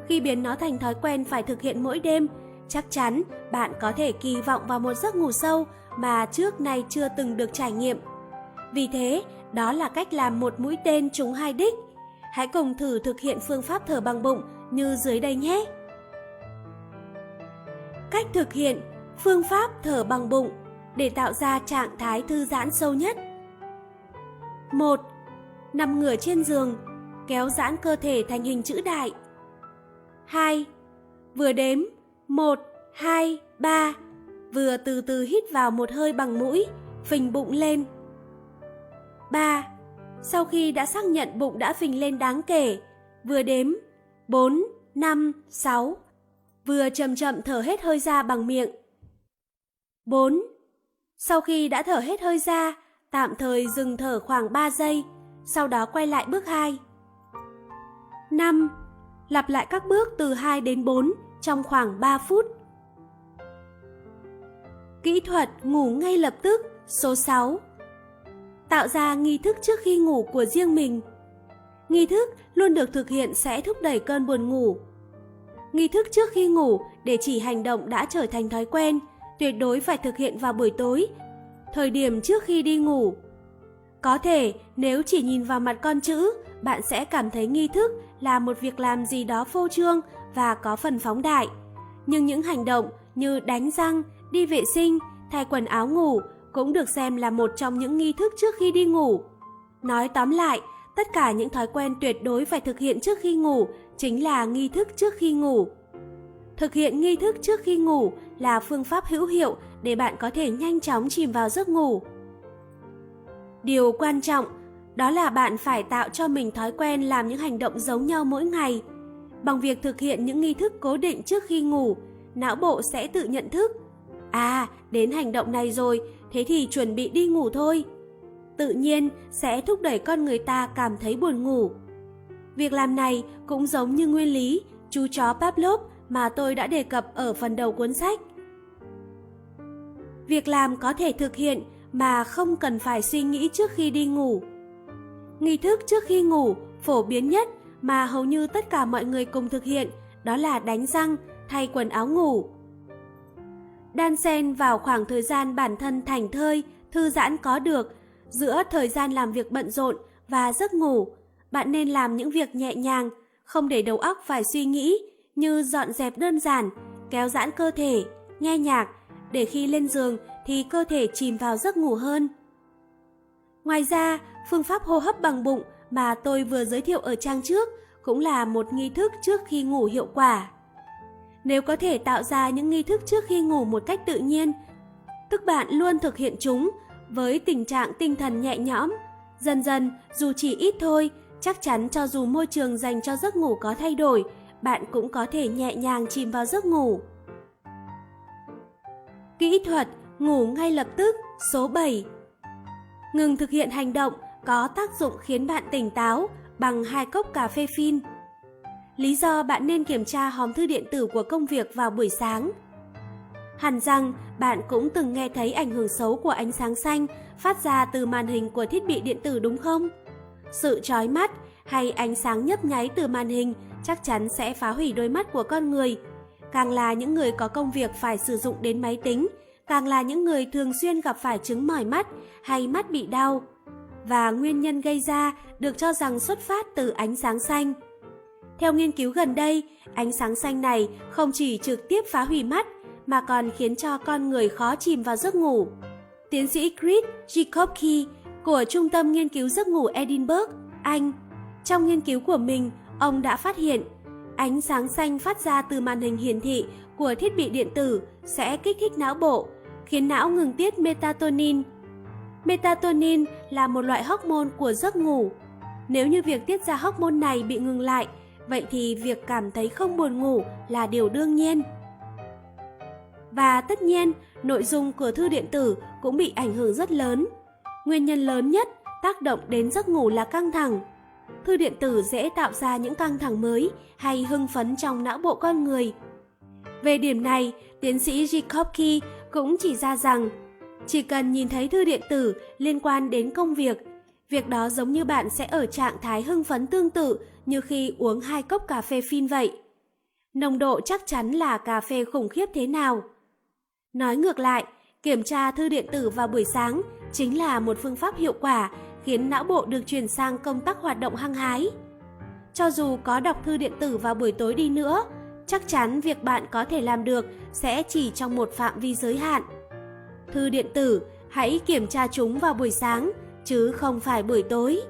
Khi biến nó thành thói quen phải thực hiện mỗi đêm, chắc chắn bạn có thể kỳ vọng vào một giấc ngủ sâu mà trước nay chưa từng được trải nghiệm. Vì thế, đó là cách làm một mũi tên trúng hai đích. Hãy cùng thử thực hiện phương pháp thở bằng bụng như dưới đây nhé. Cách thực hiện phương pháp thở bằng bụng để tạo ra trạng thái thư giãn sâu nhất. 1. Nằm ngửa trên giường, kéo giãn cơ thể thành hình chữ đại. 2. Vừa đếm 1, 2, 3, vừa từ từ hít vào một hơi bằng mũi, phình bụng lên. 3. Sau khi đã xác nhận bụng đã phình lên đáng kể, vừa đếm 4, 5, 6, vừa chậm chậm thở hết hơi ra bằng miệng. 4. Sau khi đã thở hết hơi ra, tạm thời dừng thở khoảng 3 giây, sau đó quay lại bước 2. 5. Lặp lại các bước từ 2 đến 4 trong khoảng 3 phút. Kỹ thuật ngủ ngay lập tức số 6 Tạo ra nghi thức trước khi ngủ của riêng mình Nghi thức luôn được thực hiện sẽ thúc đẩy cơn buồn ngủ. Nghi thức trước khi ngủ để chỉ hành động đã trở thành thói quen, tuyệt đối phải thực hiện vào buổi tối, thời điểm trước khi đi ngủ. Có thể nếu chỉ nhìn vào mặt con chữ, bạn sẽ cảm thấy nghi thức là một việc làm gì đó phô trương và có phần phóng đại. Nhưng những hành động như đánh răng, đi vệ sinh, thay quần áo ngủ cũng được xem là một trong những nghi thức trước khi đi ngủ. Nói tóm lại, tất cả những thói quen tuyệt đối phải thực hiện trước khi ngủ chính là nghi thức trước khi ngủ. Thực hiện nghi thức trước khi ngủ là phương pháp hữu hiệu để bạn có thể nhanh chóng chìm vào giấc ngủ. Điều quan trọng đó là bạn phải tạo cho mình thói quen làm những hành động giống nhau mỗi ngày. Bằng việc thực hiện những nghi thức cố định trước khi ngủ, não bộ sẽ tự nhận thức. À, đến hành động này rồi, thế thì chuẩn bị đi ngủ thôi. Tự nhiên sẽ thúc đẩy con người ta cảm thấy buồn ngủ. Việc làm này cũng giống như nguyên lý chú chó Pavlov mà tôi đã đề cập ở phần đầu cuốn sách. Việc làm có thể thực hiện mà không cần phải suy nghĩ trước khi đi ngủ. Nghi thức trước khi ngủ phổ biến nhất mà hầu như tất cả mọi người cùng thực hiện đó là đánh răng, thay quần áo ngủ. Đan xen vào khoảng thời gian bản thân thành thơi, thư giãn có được giữa thời gian làm việc bận rộn và giấc ngủ, bạn nên làm những việc nhẹ nhàng, không để đầu óc phải suy nghĩ như dọn dẹp đơn giản, kéo giãn cơ thể, nghe nhạc để khi lên giường thì cơ thể chìm vào giấc ngủ hơn. Ngoài ra, phương pháp hô hấp bằng bụng mà tôi vừa giới thiệu ở trang trước cũng là một nghi thức trước khi ngủ hiệu quả. Nếu có thể tạo ra những nghi thức trước khi ngủ một cách tự nhiên, tức bạn luôn thực hiện chúng với tình trạng tinh thần nhẹ nhõm, dần dần dù chỉ ít thôi, chắc chắn cho dù môi trường dành cho giấc ngủ có thay đổi, bạn cũng có thể nhẹ nhàng chìm vào giấc ngủ. Kỹ thuật ngủ ngay lập tức số 7 Ngừng thực hiện hành động có tác dụng khiến bạn tỉnh táo bằng hai cốc cà phê phin. Lý do bạn nên kiểm tra hòm thư điện tử của công việc vào buổi sáng. Hẳn rằng bạn cũng từng nghe thấy ảnh hưởng xấu của ánh sáng xanh phát ra từ màn hình của thiết bị điện tử đúng không? Sự chói mắt hay ánh sáng nhấp nháy từ màn hình chắc chắn sẽ phá hủy đôi mắt của con người. Càng là những người có công việc phải sử dụng đến máy tính, càng là những người thường xuyên gặp phải chứng mỏi mắt hay mắt bị đau. Và nguyên nhân gây ra được cho rằng xuất phát từ ánh sáng xanh. Theo nghiên cứu gần đây, ánh sáng xanh này không chỉ trực tiếp phá hủy mắt mà còn khiến cho con người khó chìm vào giấc ngủ. Tiến sĩ Chris Jacobki của Trung tâm Nghiên cứu Giấc ngủ Edinburgh, Anh, trong nghiên cứu của mình, ông đã phát hiện ánh sáng xanh phát ra từ màn hình hiển thị của thiết bị điện tử sẽ kích thích não bộ, khiến não ngừng tiết melatonin. Melatonin là một loại hormone của giấc ngủ. Nếu như việc tiết ra hormone này bị ngừng lại, vậy thì việc cảm thấy không buồn ngủ là điều đương nhiên. Và tất nhiên, nội dung của thư điện tử cũng bị ảnh hưởng rất lớn. Nguyên nhân lớn nhất tác động đến giấc ngủ là căng thẳng. Thư điện tử dễ tạo ra những căng thẳng mới hay hưng phấn trong não bộ con người. Về điểm này, tiến sĩ Jacobki cũng chỉ ra rằng chỉ cần nhìn thấy thư điện tử liên quan đến công việc, Việc đó giống như bạn sẽ ở trạng thái hưng phấn tương tự như khi uống hai cốc cà phê phin vậy. Nồng độ chắc chắn là cà phê khủng khiếp thế nào. Nói ngược lại, kiểm tra thư điện tử vào buổi sáng chính là một phương pháp hiệu quả khiến não bộ được chuyển sang công tác hoạt động hăng hái. Cho dù có đọc thư điện tử vào buổi tối đi nữa, chắc chắn việc bạn có thể làm được sẽ chỉ trong một phạm vi giới hạn. Thư điện tử, hãy kiểm tra chúng vào buổi sáng, chứ không phải buổi tối.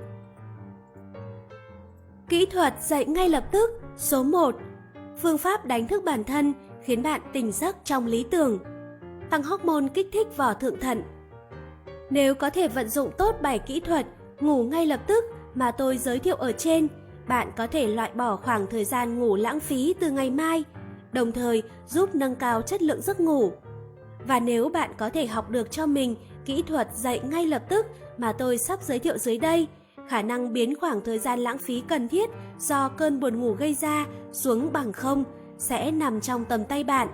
Kỹ thuật dậy ngay lập tức số 1 Phương pháp đánh thức bản thân khiến bạn tỉnh giấc trong lý tưởng. Tăng hormone kích thích vỏ thượng thận. Nếu có thể vận dụng tốt bài kỹ thuật ngủ ngay lập tức mà tôi giới thiệu ở trên bạn có thể loại bỏ khoảng thời gian ngủ lãng phí từ ngày mai, đồng thời giúp nâng cao chất lượng giấc ngủ. Và nếu bạn có thể học được cho mình kỹ thuật dậy ngay lập tức mà tôi sắp giới thiệu dưới đây, khả năng biến khoảng thời gian lãng phí cần thiết do cơn buồn ngủ gây ra xuống bằng không sẽ nằm trong tầm tay bạn.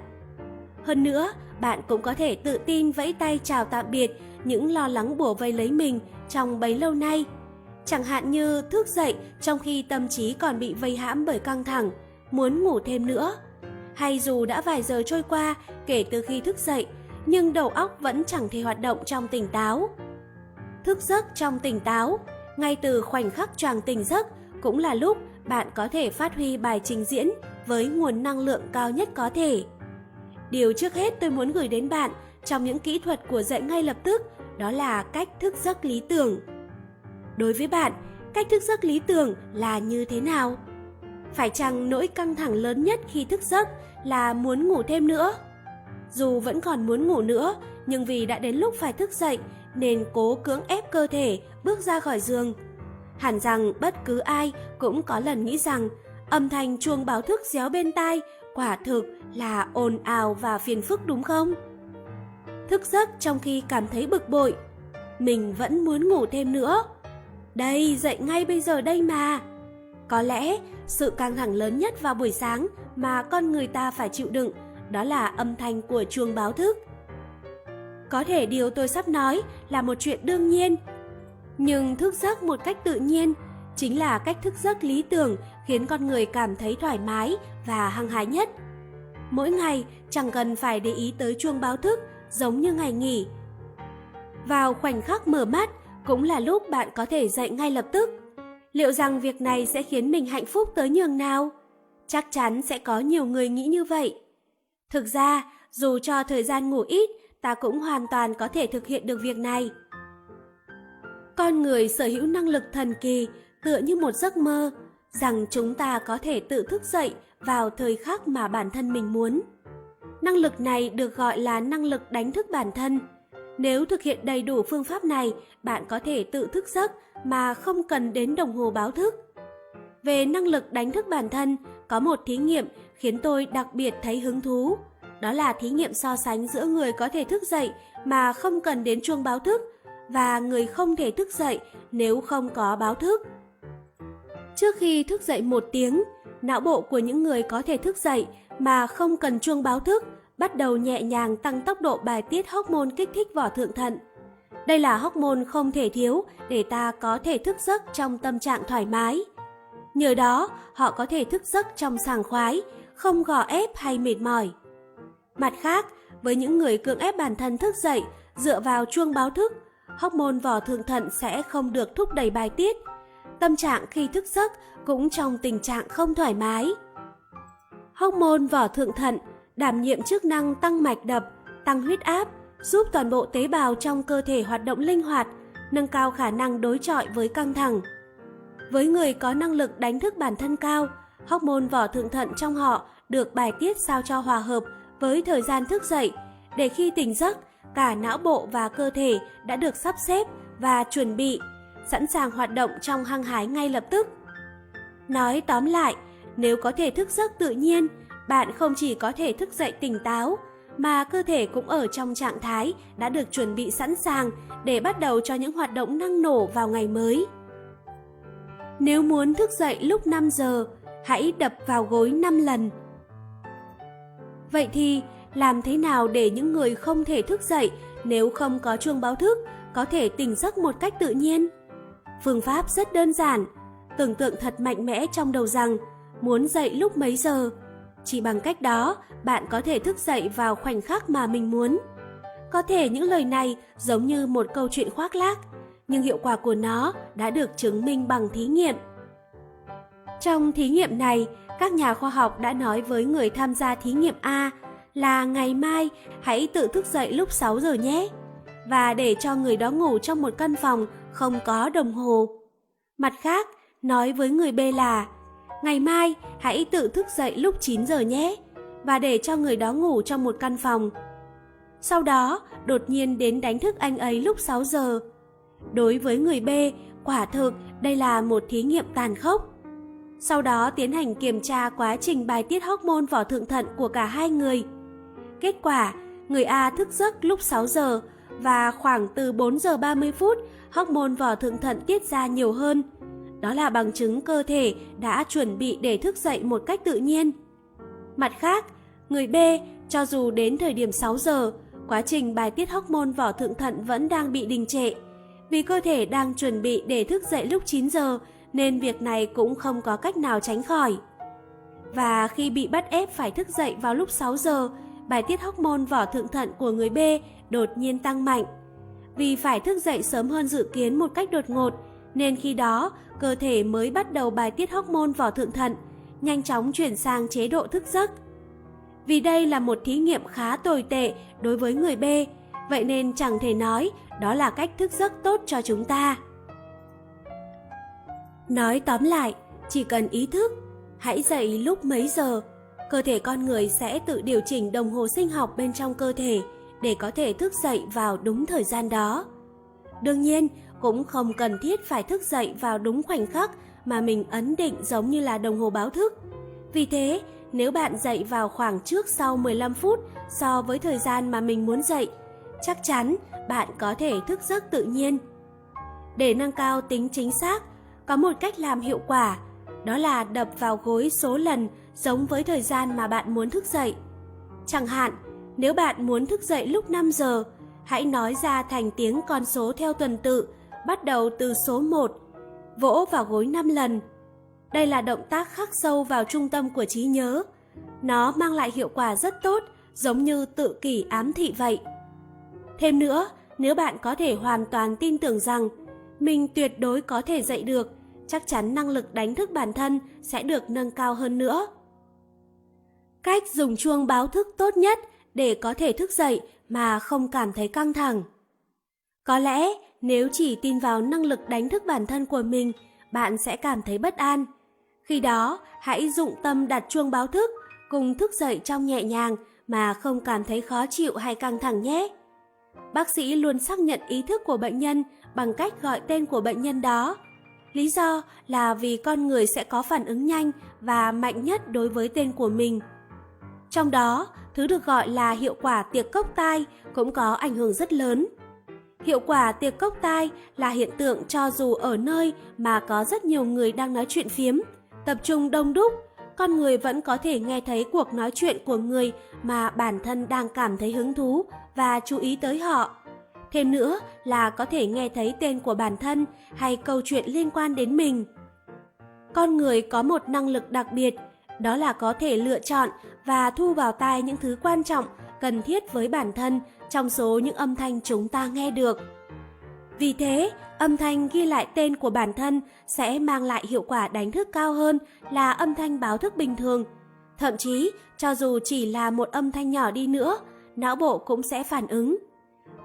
Hơn nữa, bạn cũng có thể tự tin vẫy tay chào tạm biệt những lo lắng bùa vây lấy mình trong bấy lâu nay chẳng hạn như thức dậy trong khi tâm trí còn bị vây hãm bởi căng thẳng, muốn ngủ thêm nữa. Hay dù đã vài giờ trôi qua kể từ khi thức dậy, nhưng đầu óc vẫn chẳng thể hoạt động trong tỉnh táo. Thức giấc trong tỉnh táo, ngay từ khoảnh khắc choàng tỉnh giấc cũng là lúc bạn có thể phát huy bài trình diễn với nguồn năng lượng cao nhất có thể. Điều trước hết tôi muốn gửi đến bạn trong những kỹ thuật của dậy ngay lập tức đó là cách thức giấc lý tưởng. Đối với bạn, cách thức giấc lý tưởng là như thế nào? Phải chăng nỗi căng thẳng lớn nhất khi thức giấc là muốn ngủ thêm nữa? Dù vẫn còn muốn ngủ nữa, nhưng vì đã đến lúc phải thức dậy nên cố cưỡng ép cơ thể bước ra khỏi giường. Hẳn rằng bất cứ ai cũng có lần nghĩ rằng âm thanh chuông báo thức réo bên tai quả thực là ồn ào và phiền phức đúng không? Thức giấc trong khi cảm thấy bực bội, mình vẫn muốn ngủ thêm nữa. Đây, dậy ngay bây giờ đây mà. Có lẽ sự căng thẳng lớn nhất vào buổi sáng mà con người ta phải chịu đựng đó là âm thanh của chuông báo thức. Có thể điều tôi sắp nói là một chuyện đương nhiên, nhưng thức giấc một cách tự nhiên chính là cách thức giấc lý tưởng khiến con người cảm thấy thoải mái và hăng hái nhất. Mỗi ngày chẳng cần phải để ý tới chuông báo thức giống như ngày nghỉ. Vào khoảnh khắc mở mắt, cũng là lúc bạn có thể dậy ngay lập tức. Liệu rằng việc này sẽ khiến mình hạnh phúc tới nhường nào? Chắc chắn sẽ có nhiều người nghĩ như vậy. Thực ra, dù cho thời gian ngủ ít, ta cũng hoàn toàn có thể thực hiện được việc này. Con người sở hữu năng lực thần kỳ, tựa như một giấc mơ, rằng chúng ta có thể tự thức dậy vào thời khắc mà bản thân mình muốn. Năng lực này được gọi là năng lực đánh thức bản thân nếu thực hiện đầy đủ phương pháp này, bạn có thể tự thức giấc mà không cần đến đồng hồ báo thức. Về năng lực đánh thức bản thân, có một thí nghiệm khiến tôi đặc biệt thấy hứng thú. Đó là thí nghiệm so sánh giữa người có thể thức dậy mà không cần đến chuông báo thức và người không thể thức dậy nếu không có báo thức. Trước khi thức dậy một tiếng, não bộ của những người có thể thức dậy mà không cần chuông báo thức bắt đầu nhẹ nhàng tăng tốc độ bài tiết hormone kích thích vỏ thượng thận. Đây là hormone không thể thiếu để ta có thể thức giấc trong tâm trạng thoải mái. Nhờ đó, họ có thể thức giấc trong sảng khoái, không gò ép hay mệt mỏi. Mặt khác, với những người cưỡng ép bản thân thức dậy dựa vào chuông báo thức, hormone vỏ thượng thận sẽ không được thúc đẩy bài tiết. Tâm trạng khi thức giấc cũng trong tình trạng không thoải mái. Hormone vỏ thượng thận đảm nhiệm chức năng tăng mạch đập, tăng huyết áp, giúp toàn bộ tế bào trong cơ thể hoạt động linh hoạt, nâng cao khả năng đối chọi với căng thẳng. Với người có năng lực đánh thức bản thân cao, hormone vỏ thượng thận trong họ được bài tiết sao cho hòa hợp với thời gian thức dậy, để khi tỉnh giấc, cả não bộ và cơ thể đã được sắp xếp và chuẩn bị, sẵn sàng hoạt động trong hăng hái ngay lập tức. Nói tóm lại, nếu có thể thức giấc tự nhiên, bạn không chỉ có thể thức dậy tỉnh táo, mà cơ thể cũng ở trong trạng thái đã được chuẩn bị sẵn sàng để bắt đầu cho những hoạt động năng nổ vào ngày mới. Nếu muốn thức dậy lúc 5 giờ, hãy đập vào gối 5 lần. Vậy thì, làm thế nào để những người không thể thức dậy nếu không có chuông báo thức có thể tỉnh giấc một cách tự nhiên? Phương pháp rất đơn giản, tưởng tượng thật mạnh mẽ trong đầu rằng muốn dậy lúc mấy giờ. Chỉ bằng cách đó, bạn có thể thức dậy vào khoảnh khắc mà mình muốn. Có thể những lời này giống như một câu chuyện khoác lác, nhưng hiệu quả của nó đã được chứng minh bằng thí nghiệm. Trong thí nghiệm này, các nhà khoa học đã nói với người tham gia thí nghiệm A là ngày mai hãy tự thức dậy lúc 6 giờ nhé và để cho người đó ngủ trong một căn phòng không có đồng hồ. Mặt khác, nói với người B là ngày mai hãy tự thức dậy lúc 9 giờ nhé và để cho người đó ngủ trong một căn phòng. Sau đó, đột nhiên đến đánh thức anh ấy lúc 6 giờ. Đối với người B, quả thực đây là một thí nghiệm tàn khốc. Sau đó tiến hành kiểm tra quá trình bài tiết hormone vỏ thượng thận của cả hai người. Kết quả, người A thức giấc lúc 6 giờ và khoảng từ 4 giờ 30 phút, hormone vỏ thượng thận tiết ra nhiều hơn. Đó là bằng chứng cơ thể đã chuẩn bị để thức dậy một cách tự nhiên. Mặt khác, người B cho dù đến thời điểm 6 giờ, quá trình bài tiết hormone vỏ thượng thận vẫn đang bị đình trệ. Vì cơ thể đang chuẩn bị để thức dậy lúc 9 giờ nên việc này cũng không có cách nào tránh khỏi. Và khi bị bắt ép phải thức dậy vào lúc 6 giờ, bài tiết hormone vỏ thượng thận của người B đột nhiên tăng mạnh. Vì phải thức dậy sớm hơn dự kiến một cách đột ngột, nên khi đó cơ thể mới bắt đầu bài tiết hormone vỏ thượng thận, nhanh chóng chuyển sang chế độ thức giấc. Vì đây là một thí nghiệm khá tồi tệ đối với người B, vậy nên chẳng thể nói đó là cách thức giấc tốt cho chúng ta. Nói tóm lại, chỉ cần ý thức, hãy dậy lúc mấy giờ, cơ thể con người sẽ tự điều chỉnh đồng hồ sinh học bên trong cơ thể để có thể thức dậy vào đúng thời gian đó. Đương nhiên, cũng không cần thiết phải thức dậy vào đúng khoảnh khắc mà mình ấn định giống như là đồng hồ báo thức. Vì thế, nếu bạn dậy vào khoảng trước sau 15 phút so với thời gian mà mình muốn dậy, chắc chắn bạn có thể thức giấc tự nhiên. Để nâng cao tính chính xác, có một cách làm hiệu quả, đó là đập vào gối số lần giống với thời gian mà bạn muốn thức dậy. Chẳng hạn, nếu bạn muốn thức dậy lúc 5 giờ, hãy nói ra thành tiếng con số theo tuần tự, bắt đầu từ số 1, vỗ vào gối 5 lần. Đây là động tác khắc sâu vào trung tâm của trí nhớ. Nó mang lại hiệu quả rất tốt, giống như tự kỷ ám thị vậy. Thêm nữa, nếu bạn có thể hoàn toàn tin tưởng rằng mình tuyệt đối có thể dậy được, chắc chắn năng lực đánh thức bản thân sẽ được nâng cao hơn nữa. Cách dùng chuông báo thức tốt nhất để có thể thức dậy mà không cảm thấy căng thẳng. Có lẽ nếu chỉ tin vào năng lực đánh thức bản thân của mình, bạn sẽ cảm thấy bất an. Khi đó, hãy dụng tâm đặt chuông báo thức, cùng thức dậy trong nhẹ nhàng mà không cảm thấy khó chịu hay căng thẳng nhé. Bác sĩ luôn xác nhận ý thức của bệnh nhân bằng cách gọi tên của bệnh nhân đó. Lý do là vì con người sẽ có phản ứng nhanh và mạnh nhất đối với tên của mình. Trong đó, thứ được gọi là hiệu quả tiệc cốc tai cũng có ảnh hưởng rất lớn. Hiệu quả tiệc cốc tai là hiện tượng cho dù ở nơi mà có rất nhiều người đang nói chuyện phiếm, tập trung đông đúc, con người vẫn có thể nghe thấy cuộc nói chuyện của người mà bản thân đang cảm thấy hứng thú và chú ý tới họ. Thêm nữa là có thể nghe thấy tên của bản thân hay câu chuyện liên quan đến mình. Con người có một năng lực đặc biệt, đó là có thể lựa chọn và thu vào tai những thứ quan trọng, cần thiết với bản thân trong số những âm thanh chúng ta nghe được. Vì thế, âm thanh ghi lại tên của bản thân sẽ mang lại hiệu quả đánh thức cao hơn là âm thanh báo thức bình thường. Thậm chí, cho dù chỉ là một âm thanh nhỏ đi nữa, não bộ cũng sẽ phản ứng.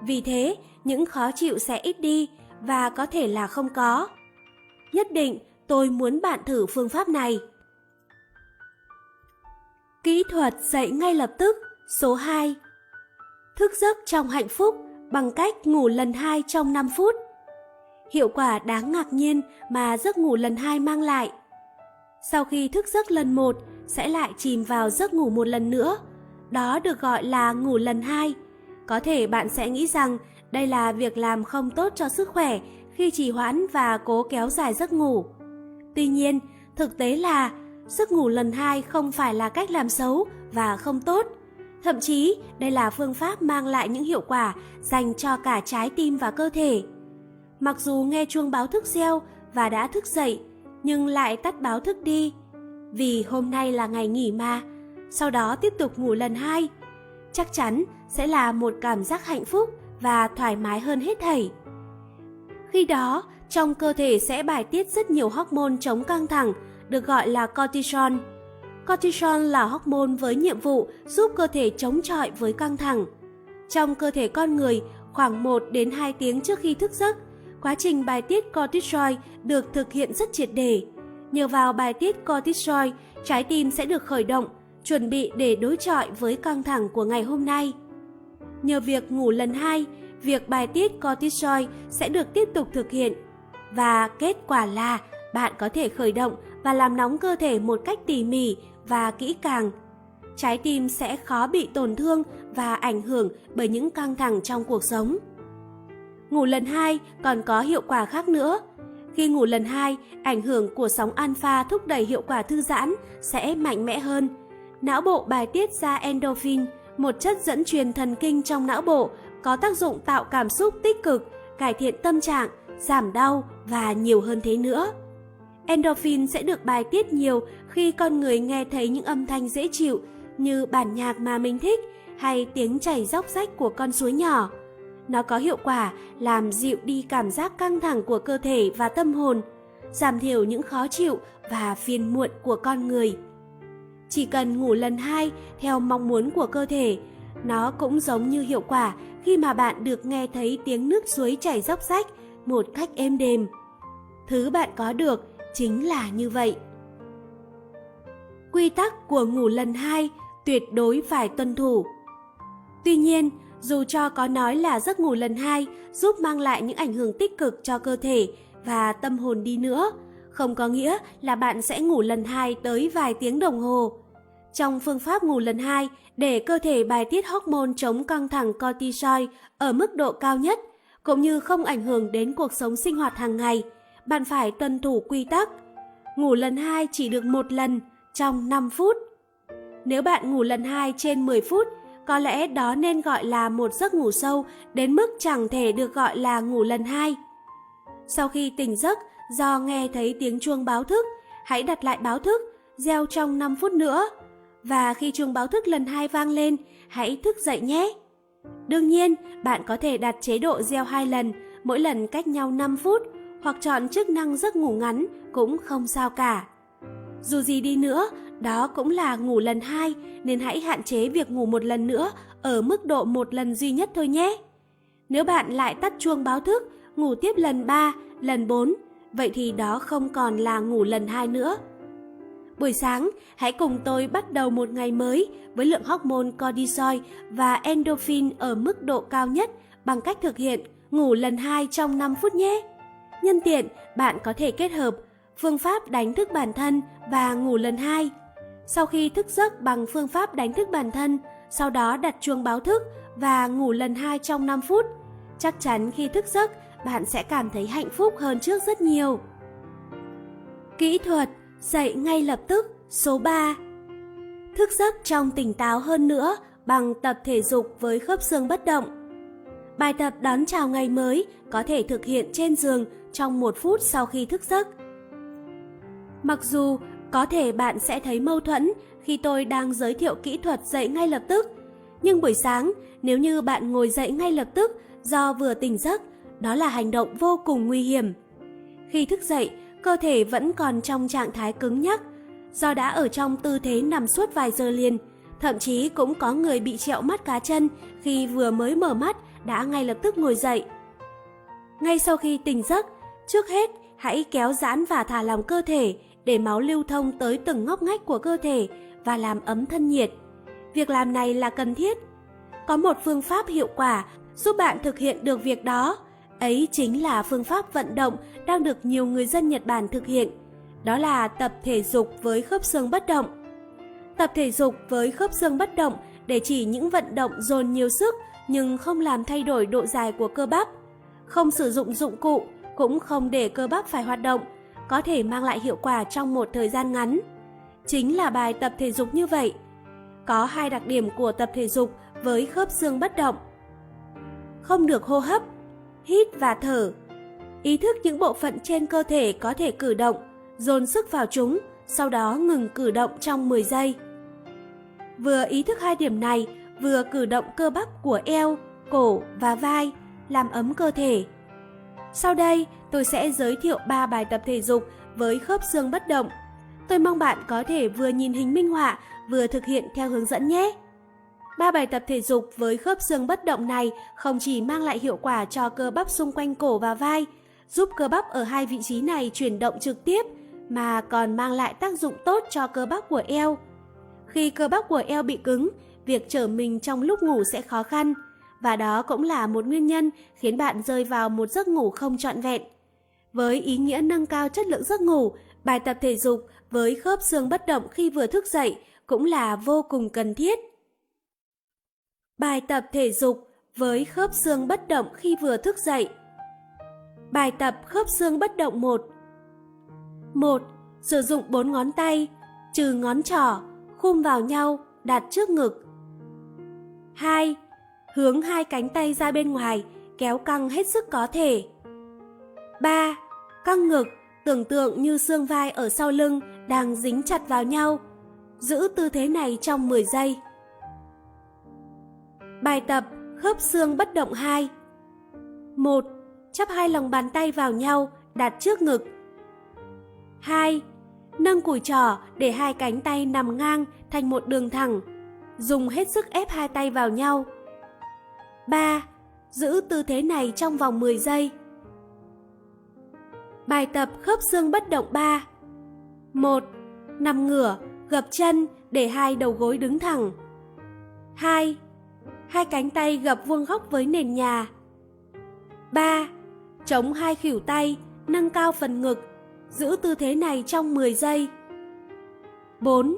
Vì thế, những khó chịu sẽ ít đi và có thể là không có. Nhất định, tôi muốn bạn thử phương pháp này. Kỹ thuật dậy ngay lập tức số 2 Thức giấc trong hạnh phúc bằng cách ngủ lần 2 trong 5 phút. Hiệu quả đáng ngạc nhiên mà giấc ngủ lần 2 mang lại. Sau khi thức giấc lần 1 sẽ lại chìm vào giấc ngủ một lần nữa. Đó được gọi là ngủ lần 2. Có thể bạn sẽ nghĩ rằng đây là việc làm không tốt cho sức khỏe khi trì hoãn và cố kéo dài giấc ngủ. Tuy nhiên, thực tế là giấc ngủ lần hai không phải là cách làm xấu và không tốt. Thậm chí, đây là phương pháp mang lại những hiệu quả dành cho cả trái tim và cơ thể. Mặc dù nghe chuông báo thức reo và đã thức dậy, nhưng lại tắt báo thức đi. Vì hôm nay là ngày nghỉ mà, sau đó tiếp tục ngủ lần hai. Chắc chắn sẽ là một cảm giác hạnh phúc và thoải mái hơn hết thảy. Khi đó, trong cơ thể sẽ bài tiết rất nhiều hormone chống căng thẳng, được gọi là cortisol. Cortisol là hormone với nhiệm vụ giúp cơ thể chống chọi với căng thẳng. Trong cơ thể con người, khoảng 1 đến 2 tiếng trước khi thức giấc, quá trình bài tiết cortisol được thực hiện rất triệt để. Nhờ vào bài tiết cortisol, trái tim sẽ được khởi động, chuẩn bị để đối chọi với căng thẳng của ngày hôm nay. Nhờ việc ngủ lần hai, việc bài tiết cortisol sẽ được tiếp tục thực hiện. Và kết quả là bạn có thể khởi động và làm nóng cơ thể một cách tỉ mỉ và kỹ càng. Trái tim sẽ khó bị tổn thương và ảnh hưởng bởi những căng thẳng trong cuộc sống. Ngủ lần hai còn có hiệu quả khác nữa. Khi ngủ lần hai, ảnh hưởng của sóng alpha thúc đẩy hiệu quả thư giãn sẽ mạnh mẽ hơn. Não bộ bài tiết ra endorphin, một chất dẫn truyền thần kinh trong não bộ có tác dụng tạo cảm xúc tích cực, cải thiện tâm trạng, giảm đau và nhiều hơn thế nữa. Endorphin sẽ được bài tiết nhiều khi con người nghe thấy những âm thanh dễ chịu như bản nhạc mà mình thích hay tiếng chảy róc rách của con suối nhỏ. Nó có hiệu quả làm dịu đi cảm giác căng thẳng của cơ thể và tâm hồn, giảm thiểu những khó chịu và phiền muộn của con người. Chỉ cần ngủ lần hai theo mong muốn của cơ thể, nó cũng giống như hiệu quả khi mà bạn được nghe thấy tiếng nước suối chảy róc rách một cách êm đềm. Thứ bạn có được chính là như vậy. Quy tắc của ngủ lần hai tuyệt đối phải tuân thủ. Tuy nhiên, dù cho có nói là giấc ngủ lần hai giúp mang lại những ảnh hưởng tích cực cho cơ thể và tâm hồn đi nữa, không có nghĩa là bạn sẽ ngủ lần hai tới vài tiếng đồng hồ. Trong phương pháp ngủ lần hai, để cơ thể bài tiết hormone chống căng thẳng cortisol ở mức độ cao nhất, cũng như không ảnh hưởng đến cuộc sống sinh hoạt hàng ngày, bạn phải tuân thủ quy tắc. Ngủ lần hai chỉ được một lần trong 5 phút. Nếu bạn ngủ lần hai trên 10 phút, có lẽ đó nên gọi là một giấc ngủ sâu đến mức chẳng thể được gọi là ngủ lần hai. Sau khi tỉnh giấc, do nghe thấy tiếng chuông báo thức, hãy đặt lại báo thức, gieo trong 5 phút nữa. Và khi chuông báo thức lần hai vang lên, hãy thức dậy nhé. Đương nhiên, bạn có thể đặt chế độ gieo hai lần, mỗi lần cách nhau 5 phút, hoặc chọn chức năng giấc ngủ ngắn cũng không sao cả. Dù gì đi nữa, đó cũng là ngủ lần hai, nên hãy hạn chế việc ngủ một lần nữa ở mức độ một lần duy nhất thôi nhé. Nếu bạn lại tắt chuông báo thức, ngủ tiếp lần 3, lần 4, vậy thì đó không còn là ngủ lần hai nữa. Buổi sáng, hãy cùng tôi bắt đầu một ngày mới với lượng hormone cortisol và endorphin ở mức độ cao nhất bằng cách thực hiện ngủ lần 2 trong 5 phút nhé. Nhân tiện, bạn có thể kết hợp phương pháp đánh thức bản thân và ngủ lần 2. Sau khi thức giấc bằng phương pháp đánh thức bản thân, sau đó đặt chuông báo thức và ngủ lần 2 trong 5 phút. Chắc chắn khi thức giấc, bạn sẽ cảm thấy hạnh phúc hơn trước rất nhiều. Kỹ thuật dậy ngay lập tức số 3 Thức giấc trong tỉnh táo hơn nữa bằng tập thể dục với khớp xương bất động. Bài tập đón chào ngày mới có thể thực hiện trên giường trong một phút sau khi thức giấc. Mặc dù có thể bạn sẽ thấy mâu thuẫn khi tôi đang giới thiệu kỹ thuật dậy ngay lập tức, nhưng buổi sáng nếu như bạn ngồi dậy ngay lập tức do vừa tỉnh giấc, đó là hành động vô cùng nguy hiểm. Khi thức dậy, cơ thể vẫn còn trong trạng thái cứng nhắc, do đã ở trong tư thế nằm suốt vài giờ liền, thậm chí cũng có người bị trẹo mắt cá chân khi vừa mới mở mắt đã ngay lập tức ngồi dậy. Ngay sau khi tỉnh giấc, trước hết hãy kéo giãn và thả lỏng cơ thể để máu lưu thông tới từng ngóc ngách của cơ thể và làm ấm thân nhiệt. Việc làm này là cần thiết. Có một phương pháp hiệu quả giúp bạn thực hiện được việc đó. Ấy chính là phương pháp vận động đang được nhiều người dân Nhật Bản thực hiện. Đó là tập thể dục với khớp xương bất động. Tập thể dục với khớp xương bất động để chỉ những vận động dồn nhiều sức nhưng không làm thay đổi độ dài của cơ bắp. Không sử dụng dụng cụ, cũng không để cơ bắp phải hoạt động, có thể mang lại hiệu quả trong một thời gian ngắn. Chính là bài tập thể dục như vậy. Có hai đặc điểm của tập thể dục với khớp xương bất động. Không được hô hấp, hít và thở. ý thức những bộ phận trên cơ thể có thể cử động, dồn sức vào chúng, sau đó ngừng cử động trong 10 giây. Vừa ý thức hai điểm này, vừa cử động cơ bắp của eo, cổ và vai, làm ấm cơ thể. Sau đây, tôi sẽ giới thiệu 3 bài tập thể dục với khớp xương bất động. Tôi mong bạn có thể vừa nhìn hình minh họa, vừa thực hiện theo hướng dẫn nhé. Ba bài tập thể dục với khớp xương bất động này không chỉ mang lại hiệu quả cho cơ bắp xung quanh cổ và vai, giúp cơ bắp ở hai vị trí này chuyển động trực tiếp, mà còn mang lại tác dụng tốt cho cơ bắp của eo. Khi cơ bắp của eo bị cứng, việc trở mình trong lúc ngủ sẽ khó khăn, và đó cũng là một nguyên nhân khiến bạn rơi vào một giấc ngủ không trọn vẹn. Với ý nghĩa nâng cao chất lượng giấc ngủ, bài tập thể dục với khớp xương bất động khi vừa thức dậy cũng là vô cùng cần thiết. Bài tập thể dục với khớp xương bất động khi vừa thức dậy. Bài tập khớp xương bất động 1 1. Sử dụng bốn ngón tay, trừ ngón trỏ, khum vào nhau, đặt trước ngực. 2. Hướng hai cánh tay ra bên ngoài, kéo căng hết sức có thể. 3. Căng ngực, tưởng tượng như xương vai ở sau lưng đang dính chặt vào nhau. Giữ tư thế này trong 10 giây. Bài tập khớp xương bất động 2 1. Chắp hai lòng bàn tay vào nhau, đặt trước ngực. 2. Nâng củi trỏ để hai cánh tay nằm ngang thành một đường thẳng. Dùng hết sức ép hai tay vào nhau. 3. Giữ tư thế này trong vòng 10 giây. Bài tập khớp xương bất động 3 1. Nằm ngửa, gập chân để hai đầu gối đứng thẳng. 2. Hai cánh tay gập vuông góc với nền nhà. 3. Chống hai khỉu tay, nâng cao phần ngực, giữ tư thế này trong 10 giây. 4.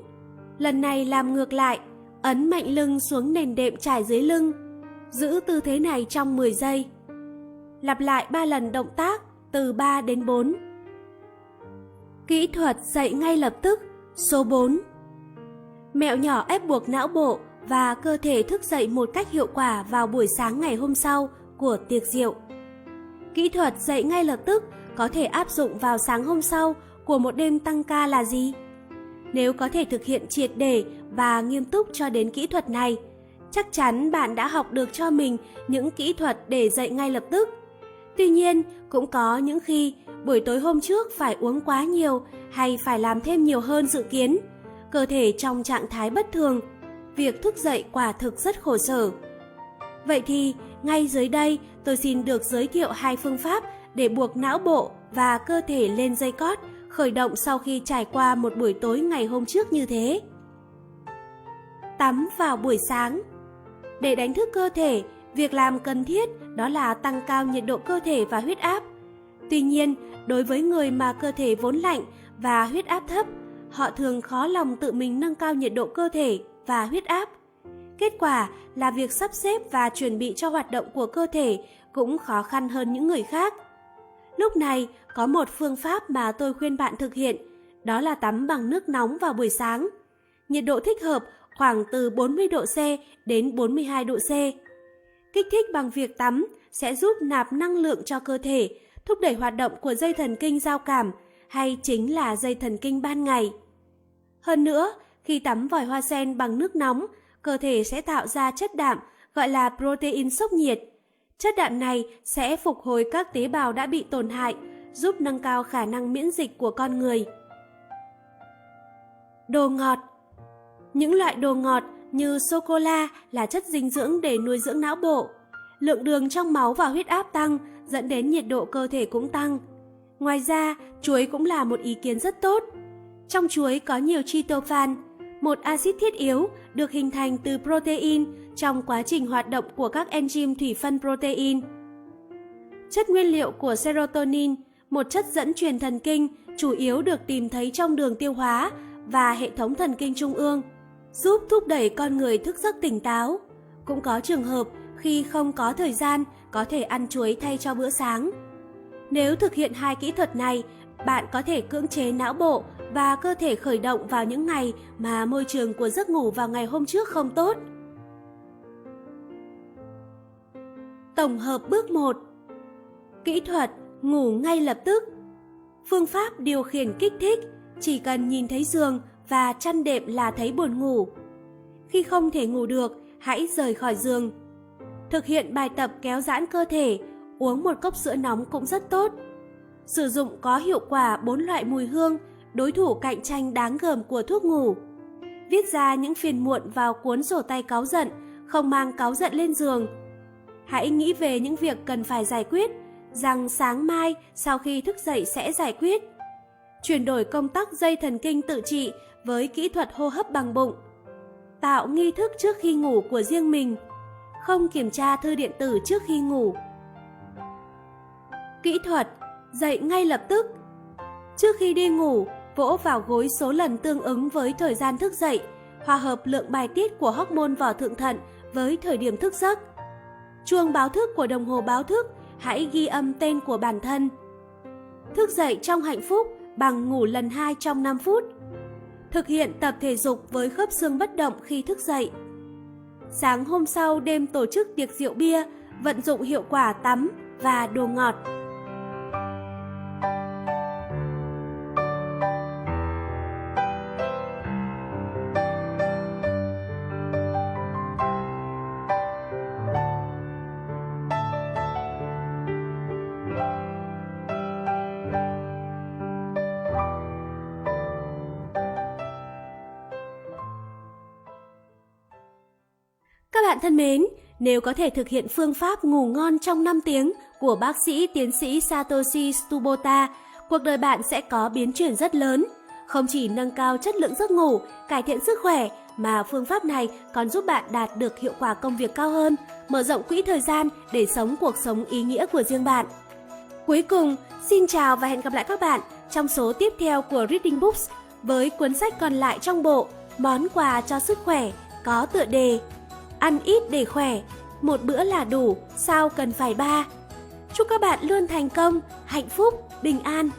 Lần này làm ngược lại, ấn mạnh lưng xuống nền đệm trải dưới lưng, giữ tư thế này trong 10 giây. Lặp lại 3 lần động tác từ 3 đến 4. Kỹ thuật dậy ngay lập tức số 4. Mẹo nhỏ ép buộc não bộ và cơ thể thức dậy một cách hiệu quả vào buổi sáng ngày hôm sau của tiệc rượu. Kỹ thuật dậy ngay lập tức có thể áp dụng vào sáng hôm sau của một đêm tăng ca là gì? Nếu có thể thực hiện triệt để và nghiêm túc cho đến kỹ thuật này, chắc chắn bạn đã học được cho mình những kỹ thuật để dậy ngay lập tức. Tuy nhiên, cũng có những khi buổi tối hôm trước phải uống quá nhiều hay phải làm thêm nhiều hơn dự kiến. Cơ thể trong trạng thái bất thường, việc thức dậy quả thực rất khổ sở. Vậy thì, ngay dưới đây tôi xin được giới thiệu hai phương pháp để buộc não bộ và cơ thể lên dây cót khởi động sau khi trải qua một buổi tối ngày hôm trước như thế. Tắm vào buổi sáng Để đánh thức cơ thể, việc làm cần thiết đó là tăng cao nhiệt độ cơ thể và huyết áp. Tuy nhiên, đối với người mà cơ thể vốn lạnh và huyết áp thấp, họ thường khó lòng tự mình nâng cao nhiệt độ cơ thể và huyết áp. Kết quả là việc sắp xếp và chuẩn bị cho hoạt động của cơ thể cũng khó khăn hơn những người khác. Lúc này, có một phương pháp mà tôi khuyên bạn thực hiện, đó là tắm bằng nước nóng vào buổi sáng. Nhiệt độ thích hợp khoảng từ 40 độ C đến 42 độ C. Kích thích bằng việc tắm sẽ giúp nạp năng lượng cho cơ thể, thúc đẩy hoạt động của dây thần kinh giao cảm hay chính là dây thần kinh ban ngày. Hơn nữa, khi tắm vòi hoa sen bằng nước nóng, cơ thể sẽ tạo ra chất đạm gọi là protein sốc nhiệt. Chất đạm này sẽ phục hồi các tế bào đã bị tổn hại, giúp nâng cao khả năng miễn dịch của con người. Đồ ngọt Những loại đồ ngọt như sô-cô-la là chất dinh dưỡng để nuôi dưỡng não bộ. Lượng đường trong máu và huyết áp tăng dẫn đến nhiệt độ cơ thể cũng tăng. Ngoài ra, chuối cũng là một ý kiến rất tốt. Trong chuối có nhiều tryptophan, một axit thiết yếu được hình thành từ protein trong quá trình hoạt động của các enzyme thủy phân protein. Chất nguyên liệu của serotonin, một chất dẫn truyền thần kinh chủ yếu được tìm thấy trong đường tiêu hóa và hệ thống thần kinh trung ương, giúp thúc đẩy con người thức giấc tỉnh táo. Cũng có trường hợp khi không có thời gian có thể ăn chuối thay cho bữa sáng. Nếu thực hiện hai kỹ thuật này, bạn có thể cưỡng chế não bộ và cơ thể khởi động vào những ngày mà môi trường của giấc ngủ vào ngày hôm trước không tốt. Tổng hợp bước 1 Kỹ thuật ngủ ngay lập tức. Phương pháp điều khiển kích thích chỉ cần nhìn thấy giường và chăn đệm là thấy buồn ngủ. Khi không thể ngủ được, hãy rời khỏi giường. Thực hiện bài tập kéo giãn cơ thể, uống một cốc sữa nóng cũng rất tốt. Sử dụng có hiệu quả bốn loại mùi hương, đối thủ cạnh tranh đáng gờm của thuốc ngủ. Viết ra những phiền muộn vào cuốn sổ tay cáu giận, không mang cáu giận lên giường. Hãy nghĩ về những việc cần phải giải quyết, rằng sáng mai sau khi thức dậy sẽ giải quyết. Chuyển đổi công tắc dây thần kinh tự trị với kỹ thuật hô hấp bằng bụng. Tạo nghi thức trước khi ngủ của riêng mình. Không kiểm tra thư điện tử trước khi ngủ. Kỹ thuật Dậy ngay lập tức Trước khi đi ngủ, vỗ vào gối số lần tương ứng với thời gian thức dậy, hòa hợp lượng bài tiết của hormone vỏ thượng thận với thời điểm thức giấc. Chuông báo thức của đồng hồ báo thức, hãy ghi âm tên của bản thân. Thức dậy trong hạnh phúc bằng ngủ lần 2 trong 5 phút. Thực hiện tập thể dục với khớp xương bất động khi thức dậy. Sáng hôm sau đêm tổ chức tiệc rượu bia, vận dụng hiệu quả tắm và đồ ngọt. Thân mến, nếu có thể thực hiện phương pháp ngủ ngon trong 5 tiếng của bác sĩ tiến sĩ Satoshi Tsubota, cuộc đời bạn sẽ có biến chuyển rất lớn. Không chỉ nâng cao chất lượng giấc ngủ, cải thiện sức khỏe, mà phương pháp này còn giúp bạn đạt được hiệu quả công việc cao hơn, mở rộng quỹ thời gian để sống cuộc sống ý nghĩa của riêng bạn. Cuối cùng, xin chào và hẹn gặp lại các bạn trong số tiếp theo của Reading Books với cuốn sách còn lại trong bộ Món quà cho sức khỏe có tựa đề ăn ít để khỏe, một bữa là đủ, sao cần phải ba. Chúc các bạn luôn thành công, hạnh phúc, bình an